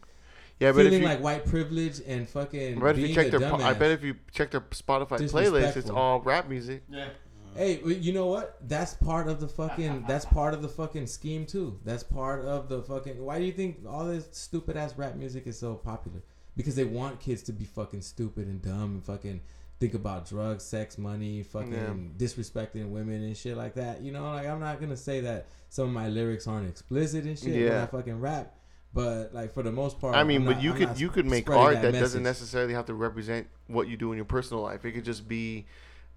yeah, but if feeling you, like white privilege and fucking. I bet if you check a their, po- I bet if you check their Spotify playlist, it's all rap music. Yeah. Hey, you know what? That's part of the fucking. that's part of the fucking scheme too. That's part of the fucking. Why do you think all this stupid ass rap music is so popular? Because they want kids to be fucking stupid and dumb and fucking think about drugs, sex, money, fucking Yeah. disrespecting women and shit like that. You know, like I'm not gonna say that some of my lyrics aren't explicit and shit when I fucking rap, but like for the most part, I mean, I'm but not- you I'm could you could make art that, doesn't necessarily have to represent what you do in your personal life. It could just be,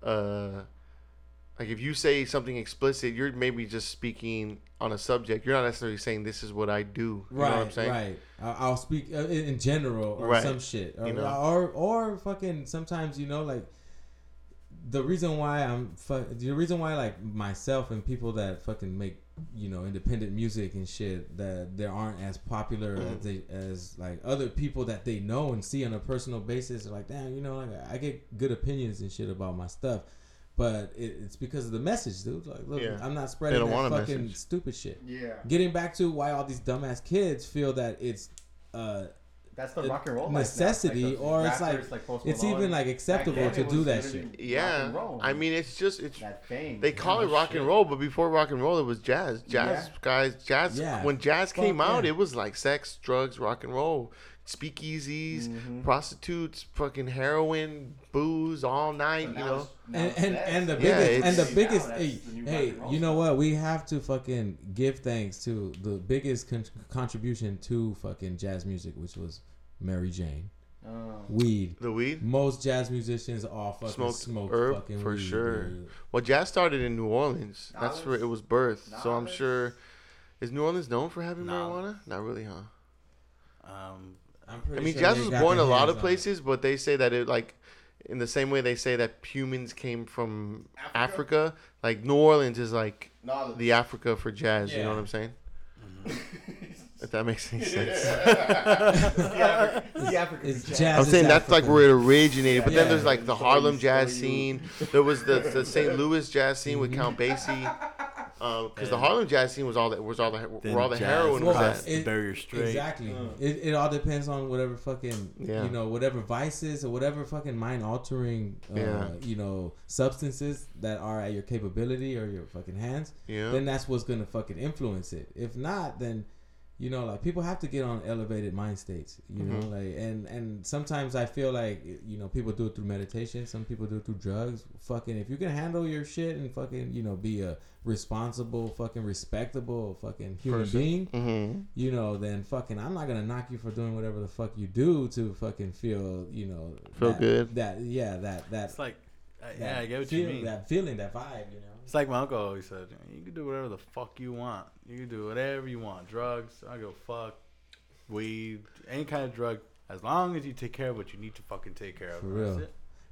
uh, like if you say something explicit, you're maybe just speaking on a subject. You're not necessarily saying this is what I do. You Right, know what I'm saying? right. I'll speak uh, in, general or Right. some shit, or, You know. or or fucking sometimes you know like the reason why I'm fu- the reason why like myself and people that fucking make you know independent music and shit that they aren't as popular Mm-hmm. as they as like other people that they know and see on a personal basis like damn you know like I get good opinions and shit about my stuff. But it, it's because of the message, dude. Like, look, Yeah. I'm not spreading that fucking message. stupid shit Yeah, getting back to why all these dumbass kids feel that it's uh that's the rock and roll necessity, Like or it's rappers like- it's even like acceptable to do that shit. Yeah. roll. I mean, it's just it's that fame. they call it no rock and roll, but before rock and roll, it was jazz. Jazz Yeah. guys, jazz. Yeah. When jazz Fuck came out, yeah. it was like sex, drugs, rock and roll, speakeasies, Mhm. prostitutes, fucking heroin, booze all night. But You know. and and, and the biggest Yeah, biggest and the biggest hey, the hey rock and roll you know what we have to fucking give thanks to the biggest con- contribution to fucking jazz music which was Mary Jane Oh. weed The weed. most jazz musicians all fucking Smoked smoke herb, fucking for weed, sure. dude. Well, jazz started in New Orleans. New That's where it was birthed. So I'm sure. Is New Orleans known for having No. marijuana? Not really, huh? Um, I'm I mean, sure jazz they was got born their in a lot hands of on it. places, but they say that it like, in the same way they say that humans came from Africa, like New Orleans is like No, the Africa for jazz. You know Yeah. what I'm saying? Mm-hmm. If that makes any sense. the African It's jazz. jazz. I'm is saying that's like Africa. where it originated, but then Yeah. there's like the So Harlem jazz scene. There was the, the St. Louis jazz scene with mm-hmm. Count Basie, because the Harlem jazz scene was all that was all the then where all the jazz heroin was at. crossed it- barrier straight. Exactly. Uh. It, it all depends on whatever fucking Yeah. you know whatever vices or whatever fucking mind altering uh, Yeah. you know substances that are at your capability or your fucking hands. Yeah. Then that's what's gonna fucking influence it. If not, then you know like people have to get on elevated mind states. You know Mhm. like and and sometimes I feel like you know people do it through meditation. Some people do it through drugs. Fucking if you can handle your shit and fucking you know be a responsible fucking respectable fucking human Person. being Mm-hmm. you know, then fucking I'm not gonna knock you for doing whatever the fuck you do to fucking feel, you know, Feel that, good. That yeah, that that It's like, uh, that yeah, I get what feel, you mean. That feeling, that vibe, you know. It's like my uncle always said, you can do whatever the fuck you want. You can do whatever you want. Drugs, I a fuck. Weed, any kind of drug, as long as you take care of what you need to fucking take care of. For real.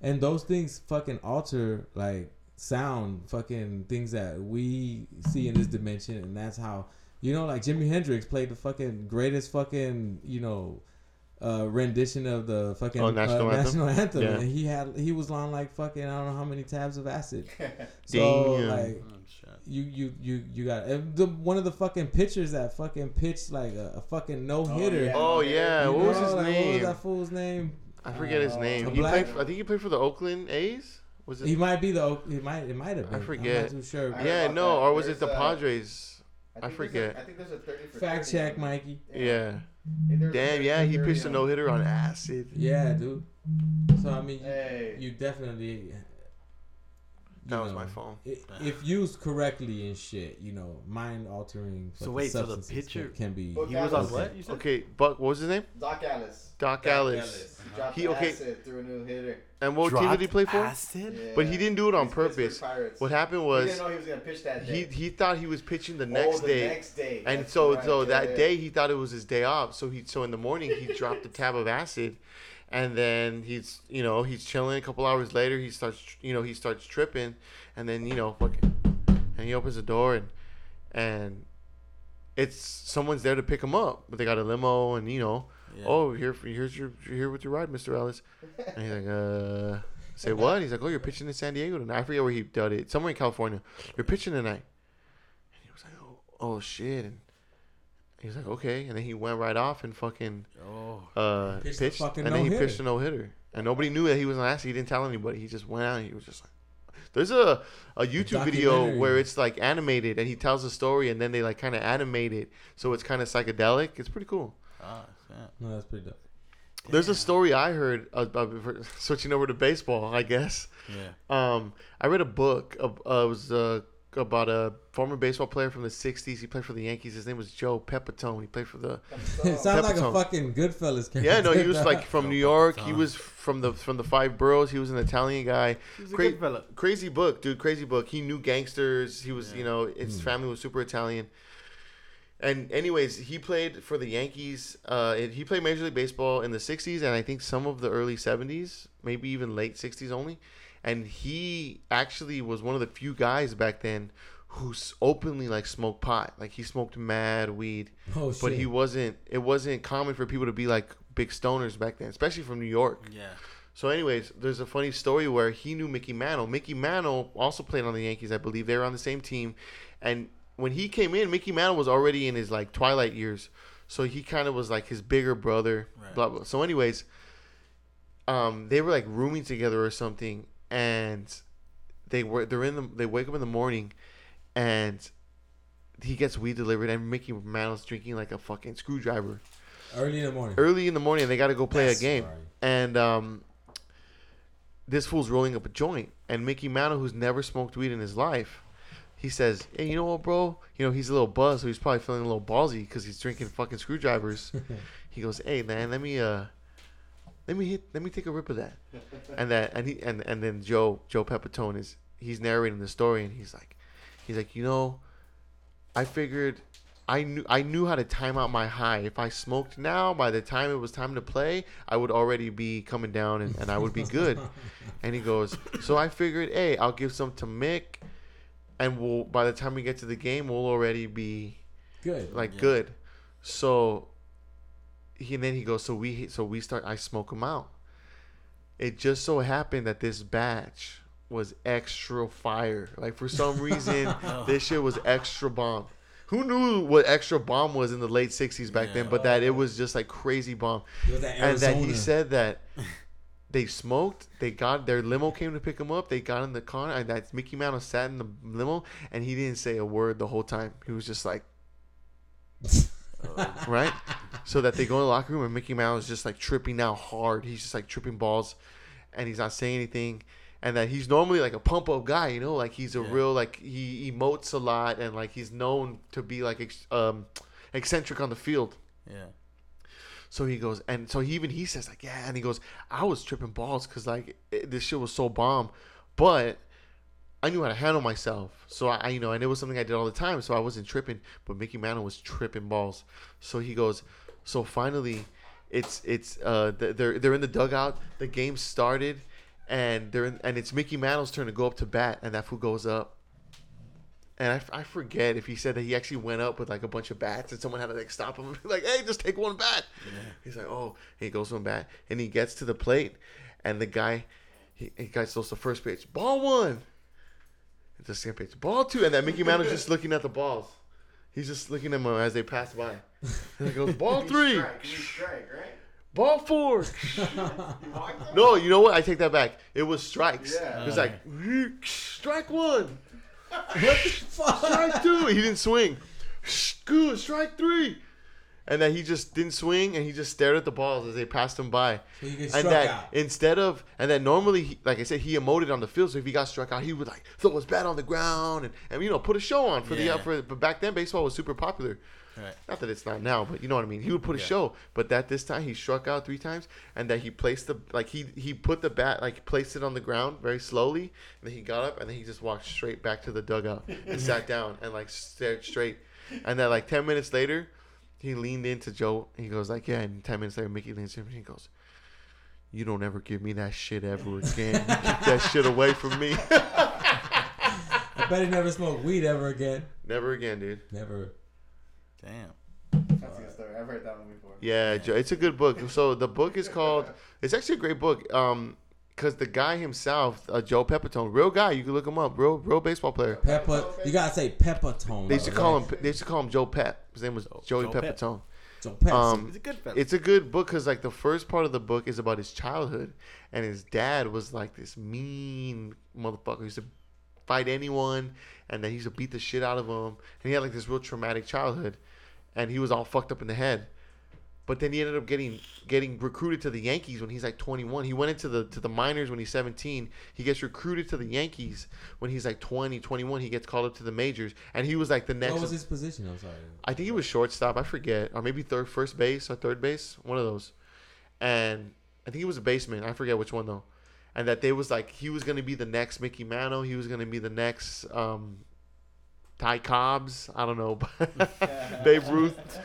And those things fucking alter like sound, fucking things that we see in this dimension, and that's how you know, like Jimi Hendrix played the fucking greatest fucking you know. Uh, rendition of the fucking Oh, national uh, anthem? national anthem, Yeah. and he had he was on like fucking I don't know how many tabs of acid. So Damn. like Oh, shit. you you you you got the one of the fucking pitchers that fucking pitched like a, a fucking no hitter. yeah. Oh yeah, what was his What was name? that fool's name? I forget his Uh, name. He black- played. For, I think he played for the Oakland A's. Was it? He might be the he might it might have been. forget. I'm not too sure. I- yeah, no, that. or was it the uh, Padres? I think forget. A, I think there's a 30 for Fact 30 check, on. Mikey. Yeah. I think there's a Damn. Yeah, he pitched a no hitter on acid. Yeah, dude. So I mean, you, Hey. you definitely. You That was know, my phone. i- If used correctly and shit, you know, mind altering. So wait, so the substances pitcher- can, can be. Look He was on what? You said? Okay, Buck. What was his name? Doc Alice. Doc, Doc Alice. Ellis. He dropped He- the okay. acid through a new hitter. And what team did he play for? Acid? Yeah. But he didn't do it on He's purpose. What happened he was didn't know he was gonna pitch that he day. he thought he was pitching the Oh, next the day. Next day. And That's so, right. so Yeah, that yeah. day he thought it was his day off. So he, so in the morning he dropped a tab of acid, and then he's, you know, he's chilling. A couple hours later, he starts, you know, he starts tripping, and then you know, fucking, and he opens the door and, and, it's someone's there to pick him up, but they got a limo, and you know, Yeah. oh, here, here's your, you're here with your ride, Mister Ellis, and he's like, uh, say what? He's like, oh, you're pitching in San Diego tonight. I forget where he did it, somewhere in California. You're pitching tonight. And he was like, oh, oh shit, and he was like, okay, and then he went right off and fucking Oh. uh, Pitched pitched, a fucking and then he no-hitter. pitched a no hitter, and nobody knew that he was an acid. He didn't tell anybody. He just went out. and He was just like, there's a a YouTube video where it's like animated, and he tells a story, and then they like kind of animate it, so it's kind of psychedelic. It's pretty cool. Ah, yeah. No, that's pretty dope. There's a story I heard about switching over to baseball. I guess. Yeah. Um, I read a book. Of, uh, it was uh, about a former baseball player from the '60s. He played for the Yankees. His name was Joe Pepitone. He played for the. it sounds like a Pepitone. fucking Goodfellas character. Yeah, no, he was like from New York. He was from the from the five boroughs. He was an Italian guy. He's a Cra- good fella. Crazy book, dude. Crazy book. He knew gangsters. He was, Yeah. you know, his Mm. family was super Italian. And anyways, he played for the Yankees. Uh, and he played Major League Baseball in the '60s and I think some of the early '70s, maybe even late '60s only. And he actually was one of the few guys back then who openly like smoked pot. Like he smoked mad weed, Oh shit. but he wasn't. It wasn't common for people to be like big stoners back then, especially from New York. Yeah. So, anyways, there's a funny story where he knew Mickey Mantle. Mickey Mantle also played on the Yankees, I believe. They were on the same team, and when he came in, Mickey Mantle was already in his like twilight years, so he kind of was like his bigger brother. Right. Blah blah. So, anyways, um, they were like rooming together or something, and they were they're in the they wake up in the morning, and he gets weed delivered, and Mickey Mantle's drinking like a fucking screwdriver early in the morning. early in the morning. They got to go play That's a game and um, this fool's rolling up a joint, and Mickey Mantle, who's never smoked weed in his life, he says, "Hey, you know what, bro? You know he's a little buzzed, so he's probably feeling a little ballsy because he's drinking fucking screwdrivers." he goes, "Hey, man, let me uh, let me hit, let me take a rip of that." and that, and he, and and then Joe Joe Pepitone is he's narrating the story, and he's like, he's like, you know, I figured. I knew I knew how to time out my high. If I smoked now, by the time it was time to play, I would already be coming down and, and I would be good. and he goes, so I figured, hey, I'll give some to Mick, and we'll by the time we get to the game, we'll already be Good. like Yeah. good. So he and then he goes, so we so we start. I smoke him out. It just so happened that this batch was extra fire. Like for some reason, this shit was extra bomb. Who knew what extra bomb was in the late '60s back then? But that it was just like crazy bomb, that and that he said that they smoked. They got their limo came to pick him up. They got in the car, and that Mickey Mantle sat in the limo, and he didn't say a word the whole time. He was just like, right? So that they go in the locker room and Mickey Mouse is just like tripping out hard. He's just like tripping balls, and he's not saying anything. And that he's normally like a pump up guy, you know, like he's a Yeah. real like he emotes a lot and like he's known to be like ex- um, eccentric on the field. Yeah. So he goes, and so he even he says like, yeah, and he goes, I was tripping balls because like it, this shit was so bomb, but I knew how to handle myself. So I, I, you know, and it was something I did all the time, so I wasn't tripping. But Mickey Mantle was tripping balls. So he goes, so finally, it's it's uh they're they're in the dugout. The game started, and they're in, and it's Mickey Mantle's turn to go up to bat, and that fool goes up. And I, f- I forget if he said that he actually went up with like a bunch of bats and someone had to like stop him and be like, hey, just take one bat. He's like, oh, he goes one bat and he gets to the plate and the guy, he, he guy throws the first pitch, ball one. The second pitch, ball two. And that Mickey Mantle's just looking at the balls. He's just looking at them as they pass by. And he goes, ball three, strike, strike, right? ball four. You walked them? No, you know what? I take that back. It was strikes. Yeah. It was like, strike one. what the fuck? strike two. He didn't swing. Good, strike three. And that he just didn't swing, and he just stared at the balls as they passed him by. So And that out. instead of, and then normally, he, like I said, he emoted on the field. So if he got struck out, he would like throw his bat on the ground and, and you know put a show on for Yeah. the for. But back then, baseball was super popular. Right. Not that it's not now, but you know what I mean. He would put a Yeah. show, but that this time he struck out three times, and that he placed the like he he put the bat like placed it on the ground very slowly, and then he got up and then he just walked straight back to the dugout and sat down and like stared straight, and then like ten minutes later, he leaned into Joe. And he goes like, yeah, and ten minutes later, Mickey leans in and he goes, "You don't ever give me that shit ever again. You keep that shit away from me. I bet he never smoked weed ever again. never again, dude." Never. Damn. That's a good story. I've heard that one before. Yeah, Joe, it's a good book. So the book is called. It's actually a great book. Um, because the guy himself, uh, Joe Pepitone, real guy. You can look him up. Real, real baseball player. Pepper. You gotta say Peppertone. They used to call him. They used to call him Joe Pep. His name was Joey Joe Pep. Pepitone. Joe Pepsi. Um, He's a good fella. it's a good book because like the first part of the book is about his childhood, and his dad was like this mean motherfucker. He used to fight anyone, and then he used to beat the shit out of him. And he had like this real traumatic childhood, and he was all fucked up in the head. But then he ended up getting getting recruited to the Yankees when he's like 21. He went into the to the minors when he's 17. He gets recruited to the Yankees when he's like 20, 21. He gets called up to the majors, and he was like the next. What was his position? I'm sorry. I think he was shortstop. I forget, or maybe third, first base or third base, one of those. And I think he was a baseman. I forget which one though. And that they was like he was gonna be the next Mickey Mantle. He was gonna be the next um, Ty Cobbs. I don't know, Babe Ruth.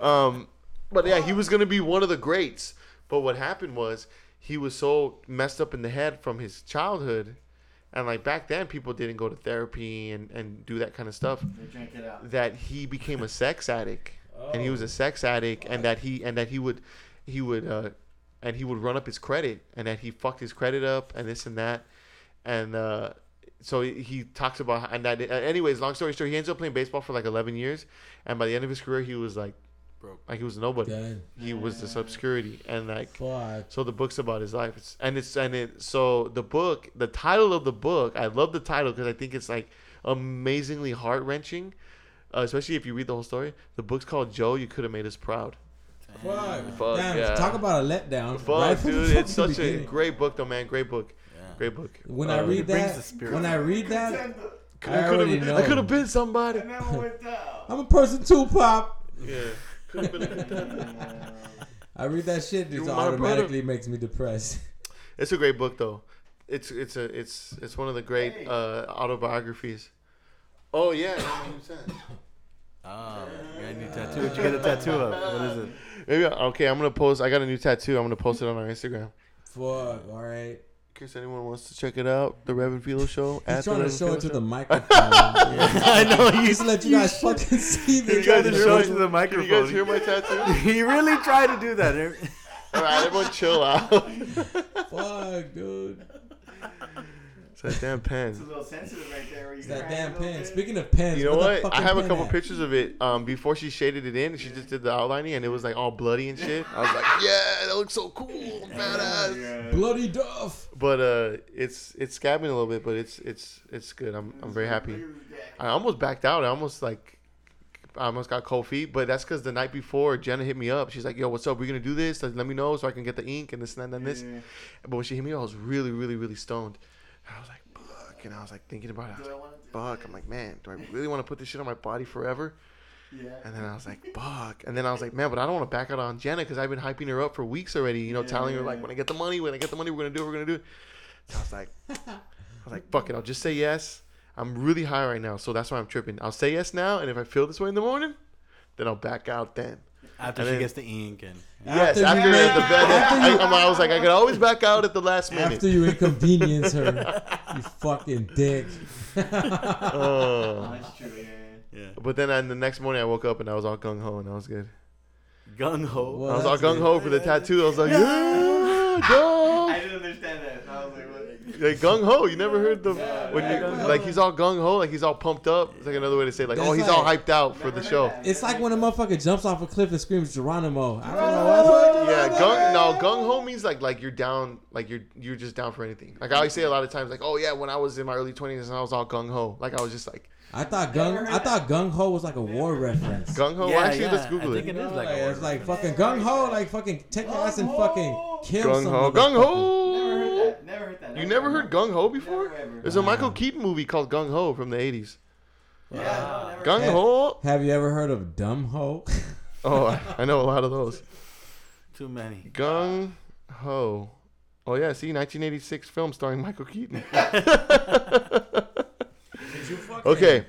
Um, but yeah, he was gonna be one of the greats. But what happened was he was so messed up in the head from his childhood, and like back then people didn't go to therapy and and do that kind of stuff They drank it out. that he became a sex addict and he was a sex addict and that he and that he would he would uh and he would run up his credit and that he fucked his credit up and this and that and uh so he- talks about and that anyways long story short he ends up playing baseball for like 11 years and by the end of his career he was like Broke. like he was nobody Done. he was this obscurity and like Fuck. so the book's about his life. It's, and it's and it so the book, the title of the book, I love the title because I think it's like amazingly heart wrenching, uh, especially if you read the whole story. The book's called Joe. You could have made us proud. Fuck. Fuck, Damn, yeah. talk about a letdown. Fuck, right from dude, it's fucking such a great book, though, man. Great book. Yeah. Great book. When I Uh, read that, the when I read that, I I could have. know. I could have been somebody. And never went down. I'm a person too, pop. Yeah. Could have been a. I read that shit, It just brother. automatically makes me depressed. It's a great book, though. It's it's a it's it's one of the great Hey. uh, autobiographies. Oh yeah. Oh, you got a new tattoo. What you get a tattoo of? What is it? Maybe okay. I'm gonna post. I got a new tattoo. I'm gonna post it on our Instagram. Fuck. All right. In case anyone wants to check it out, the Rev and Filo Show. He's at the trying to Rev and show Filo it to Show. the microphone. I know you Just let you guys fucking see Can this. you guys to hear show my- it to the Can microphone. you guys hear my tattoo? he really tried to do that. All right, everyone, chill out. Fuck, dude. It's that damn It's a pen. little sensitive right there. Where you It's that damn pen. bit. Speaking of pens, You know what? I have a couple at? pictures of it. Um, before she shaded it in, and she just did the outlining, and it was like all bloody and shit. I was like, yeah, that looks so cool, badass. Yeah. Bloody Duff. But uh, it's it's scabbing a little bit, but it's it's it's good. I'm I'm very happy. I almost backed out. I almost like, I almost got cold feet. But that's because the night before, Jenna hit me up. She's like, "Yo, what's up? We're gonna do this. Let me know so I can get the ink and this and that and this." Yeah. But when she hit me, I was really, really, really stoned. I was like, "Fuck!" And I was like thinking about it. I was Do I like, do "Fuck!" I'm like, "Man, do I really want to put this shit on my body forever?" Yeah. And then I was like, "Fuck!" And then I was like, "Man, but I don't want to back out on Jenna because I've been hyping her up for weeks already. You know, telling her like, when I get the money, when I get the money, we're gonna do it. We're gonna do it." So I was like, I was like, "Fuck it! I'll just say yes." I'm really high right now, so that's why I'm tripping. I'll say yes now, and if I feel this way in the morning, then I'll back out then. After And she then- gets the ink and yes, After after make- the bed, after I, you- I'm- I was like, I could always back out at the last minute. After you inconvenience her, you fucking dick. Oh. That's true. Yeah. yeah, But then on the next morning, I woke up and I was all gung ho, and I was good. gung ho. Well, I was all gung ho for the tattoo. I was like, yeah, I didn't understand that. I was like, gung ho. You never heard the Yeah, when you yeah. like he's all gung ho, like he's all pumped up. It's like another way to say like, That's oh, he's all hyped out for the show. that. It's like when a motherfucker jumps off a cliff and screams Geronimo. I don't know what. Yeah, gung no gung ho means like like you're down, like you're you're just down for anything. Like I always say a lot of times, like, oh yeah, when I was in my early twenties and I was all gung ho, like I was just like I thought gung I thought gung ho was like a war reference. gung ho. Yeah, Actually, yeah, let's Google I it. think it is Like, like a it's like fucking gung ho, like fucking take your ass and fucking kill Gung some ho, gung Never ho. that. Never heard that. You never heard gung ho before? Never. There's a Michael Keaton movie called Gung Ho from the '80s. Yeah, no, Gung Ho. Have you ever heard of dumb ho? Oh, I, I know a lot of those. Too many. Gung Ho. Oh yeah, see, 1986 film starring Michael Keaton. okay,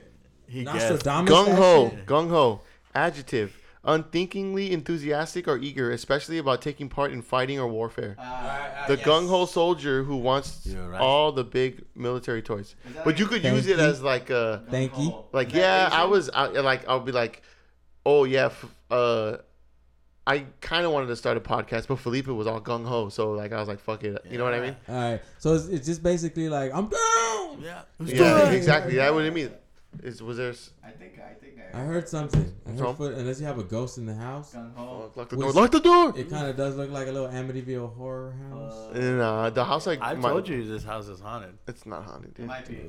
He guessed. Nostradamus. Gung Ho. gung ho. Adjective: unthinkingly enthusiastic or eager, especially about taking part in fighting or warfare. Ah, The gung ho soldier who wants right. all the big military toys. But like you could use it you. as like a Thank you. like Is that yeah. I was I, like I'll be like, oh yeah, f- uh. I kind of wanted to start a podcast, but Felipe was all gung ho, so like I was like, "Fuck it," you know what I mean? All right, so it's, it's just basically like I'm down. Yeah. Who's Yeah, doing it? exactly. That what it mean. Is was there? s- I think I think I heard something. I heard So? foot, unless you have a ghost in the house, gung ho. Lock the Which- door. Lock the door. it kind of does look like a little Amityville horror house. Uh, Nah, the house like I my- told you this house is haunted. it's not haunted. it Dude. might be.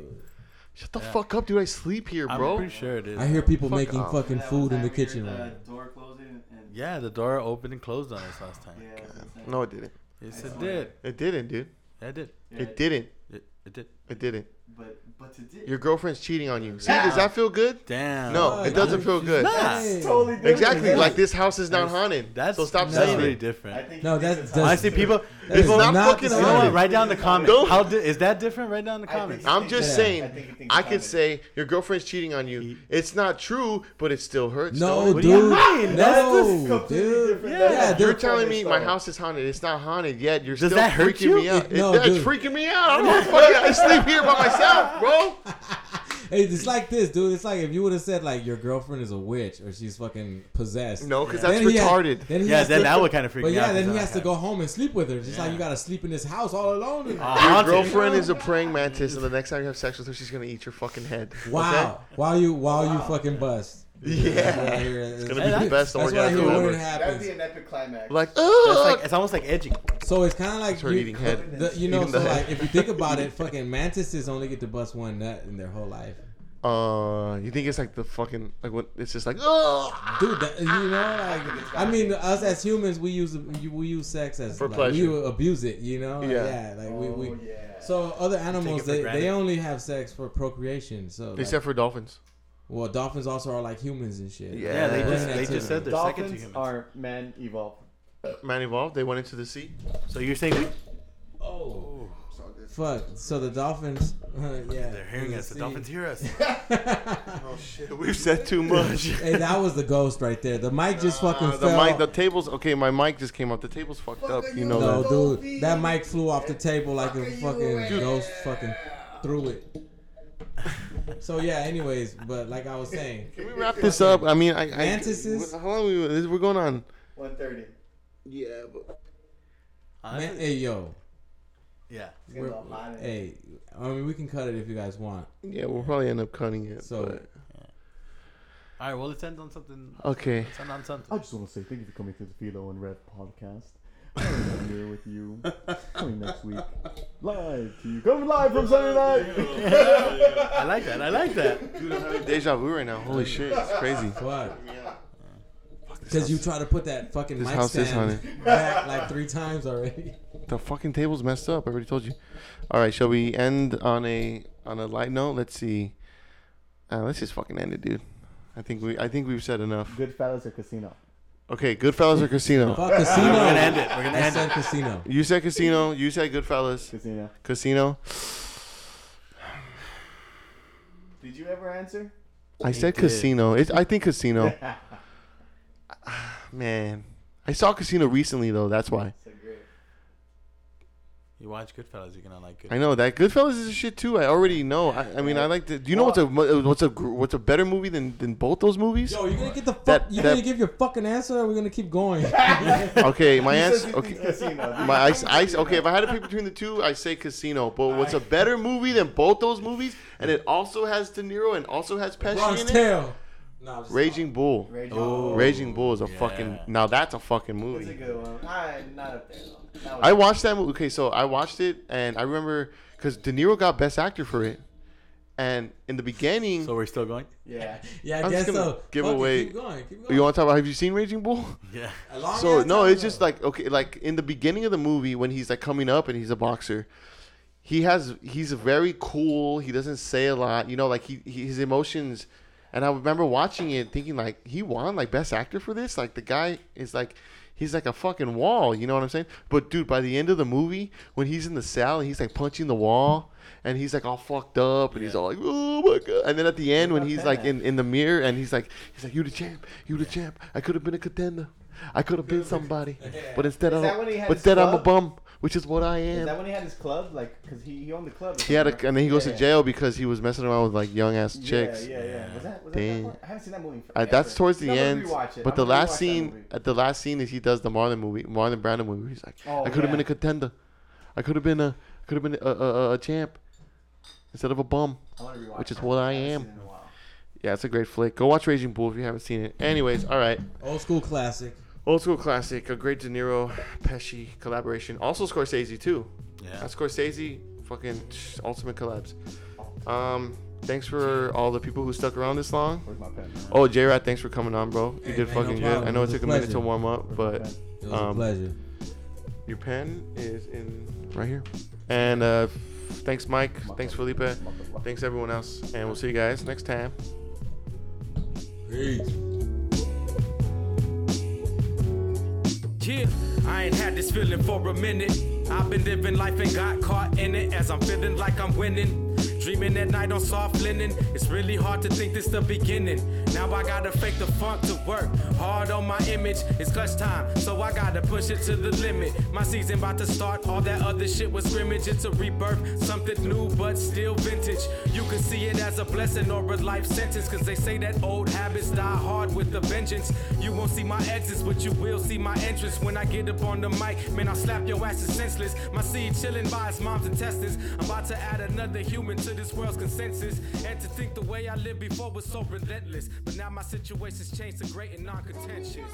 Shut the Yeah. fuck up, dude. I sleep here, I'm bro. pretty sure it is. I hear people Fuck making off. fucking food in the kitchen. The right now. door closing and Yeah, the door opened and closed on us last time. yeah, that's what No, it didn't. Yes, I it saw did. It didn't, dude. Yeah, it did. Yeah, It didn't. It, it did. It didn't. But but to do Your girlfriend's cheating on you. See, Yeah. does that feel good? Damn. No, it doesn't feel good. Nah. Totally different. Exactly. Like this house is not haunted. That's so stop that's saying really it. I different. think No, you that think it's does- Honestly, people, That is people, not not fucking the you know haunted. what? Write down the comments. Don't- How di- is that different? Write down the I think comments. so. I'm just Yeah. saying. I think you think I could haunted. say your girlfriend's cheating on you. It's not true, but it still hurts. No, don't it? Do you dude. mean? That's No, completely dude. different. Yeah. Yeah, You're dude. telling me my house is haunted. It's not haunted yet. You're Does still that hurt freaking you? me out. It- It, no, that's dude. freaking me out. I don't know. Fucking, I sleep here by myself, bro. Hey, it's like this, dude. It's like if you would have said like your girlfriend is a witch or she's fucking possessed. No, because Then that's he has- retarded. then Yeah, then to- that would kind of freak out. But me yeah, out. then he 'cause has I to go home and sleep with her. Just like you gotta sleep in this house all alone. Uh, Your haunted. girlfriend is a praying mantis, and the next time you have sex with her, she's gonna eat your fucking head. Wow. While you while you fucking bust. Yeah. That's what I hear. It's gonna be the best That's I orgasm hear when ever. That'd be an epic climax. Like, That's ugh. like it's almost like edging. So it's kind of like It's her you, eating head. the- you know, Eating so the head. if you think about it, fucking mantises only get to bust one nut in their whole life. Uh, you think it's like the fucking like what? It's just like, oh, Dude, that, you know, like I mean, us as humans, we use we use sex as For like, pleasure. We abuse it, you know. Yeah. yeah, like we, oh, we. yeah. So other animals, they, they only have sex for procreation. So like, Except for dolphins. Well, dolphins also are like humans and shit. Yeah. Yeah, they Yeah. just they Activity. just said they're second to Dolphins humans. are man evolved. Man evolved. They went into the sea. So you're saying we, Oh, fuck. So the dolphins, yeah. they're hearing us? The See? dolphins hear us. Oh shit, we've said too much. hey, that was the ghost right there. The mic just fucking Uh, the fell. mic, the tables. Okay, my mic just came up. The table's fucked up. You know no, that. dude, that mic flew off the table like a fucking ghost fucking threw it. So yeah. Anyways, but like I was saying, Can we wrap this up? I mean, I. I Mantises? How long we? We're going on. One thirty. Yeah, but man, hey yo, yeah. we're, hey, I mean we can cut it if you guys want. yeah, we'll probably end up cutting it. So- but- All right, well let's end on something. okay. Let's end on something. I just want to say thank you for coming to the Filo and Rev podcast. I'm here with you. Coming next week. Live to you. Coming live from Sunday night. I like that. I like that. Dude, I'm having deja vu right now. Holy shit, it's crazy. What? Because you try to put that fucking This mic house is stand back like three times already. The fucking table's messed up. I already told you. All right, shall we end on a on a light note? Let's see. Uh, let's just fucking end it, dude. I think we I think we've said enough. Goodfellas or Casino? Okay, Goodfellas or Casino? Fuck casino. We're gonna end it. We're gonna I end said it. casino. You said Casino. You said Goodfellas. Casino. Casino. Did you ever answer? I said did. Casino. It, I think Casino. Ah, man, I saw Casino recently though. That's why. So great. You watch Goodfellas, you're gonna like it. I know that Goodfellas is a shit too. I already know. I, I mean, I like the. Do you know what's a uh, what's a what's a better movie than than both those movies? Yo, you're gonna get the fuck? That- you that- gonna give your fucking answer? or Are we gonna keep going? Okay, my answer. Okay, Casino. my I, I okay. If I had to pick between the two, I say Casino. But what's a better movie than both those movies? And it also has De Niro and also has Pesci Bronx in it. Tale. No, I'm just- Raging Bull. Raging Oh. Bull. Raging Bull is a yeah. fucking. Now that's a fucking That's a movie. good one. I, not up there though. That was- I watched that movie. Okay, so I watched it and I remember because De Niro got Best Actor for it, and in the beginning, So we're still going. Yeah. Yeah, I I'm guess just gonna so. give Fuck it, away- Keep going. Keep going. you want to talk about? Have you seen Raging Bull? Yeah. A long So ass no, time it's just like okay, like in the beginning of the movie when he's like coming up and he's a boxer, he has he's very cool. He doesn't say a lot, you know, like he, he his emotions. And I remember watching it, thinking like he won like best actor for this. Like the guy is like he's like a fucking wall, you know what I'm saying? But dude, by the end of the movie, when he's in the cell and he's like punching the wall. And he's like all fucked up, and he's all like, "Oh my god!" And then at the end, when he's like in, in the mirror, and he's like, "He's like, you the champ, you the champ. I could have been a contender, I could have been somebody, but instead of, that when he had but instead I'm a bum, which is what I am. Is am." that when he had his club? Like, cause he, he owned the club. He had a, and then he goes right? to Yeah, jail because he was messing around with like young ass chicks. Yeah, yeah, yeah. Was that, was that, Damn. that? I haven't seen that movie. in Uh, that's towards the I'm end. But I'm the last scene, at the last scene, is he does the Marlon movie, Marlon Brando movie. He's like, Oh, I could have yeah. been a contender, I could have been a, could have been a, a, a, a champ, instead of a bum. I wanna rewatch which is what I haven't am. seen it in a while. Yeah, it's a great flick. Go watch Raging Bull if you haven't seen it. Anyways, all right. old school classic. Old school classic, a great De Niro Pesci collaboration. Also Scorsese too. Yeah. That's Scorsese, fucking ultimate collabs. Um, thanks for all the people who stuck around this long. Where's my pen? Oh, J Rat, thanks for coming on, bro. You Hey, did man, no fucking good. I know It it was a took a minute to warm up, Where's but? It was Um, a pleasure. your pen is in right here. And uh, thanks, Mike. Thanks, Felipe. Motherfucker. Thanks, everyone else. And we'll see you guys next time. Peace. Yeah, I ain't had this feeling for a minute. I've been living life and got caught in it as I'm feeling like I'm winning. Dreaming at night on soft linen. It's really hard to think this the beginning. Now I gotta fake the funk to work. Hard on my image. It's clutch time, so I gotta push it to the limit. My season about to start. All that other shit was scrimmage. It's a rebirth, something new but still vintage. You can see it as a blessing or a life sentence. Cause they say that old habits die hard with a vengeance. You won't see my exits, but you will see my entrance when I get up on the mic. Man, I'll slap your asses senseless. My seed chilling by its mom's intestines. I'm about to add another human to this world's consensus. And to think the way I lived before was so relentless. But now my situation's changed to great and non contentious.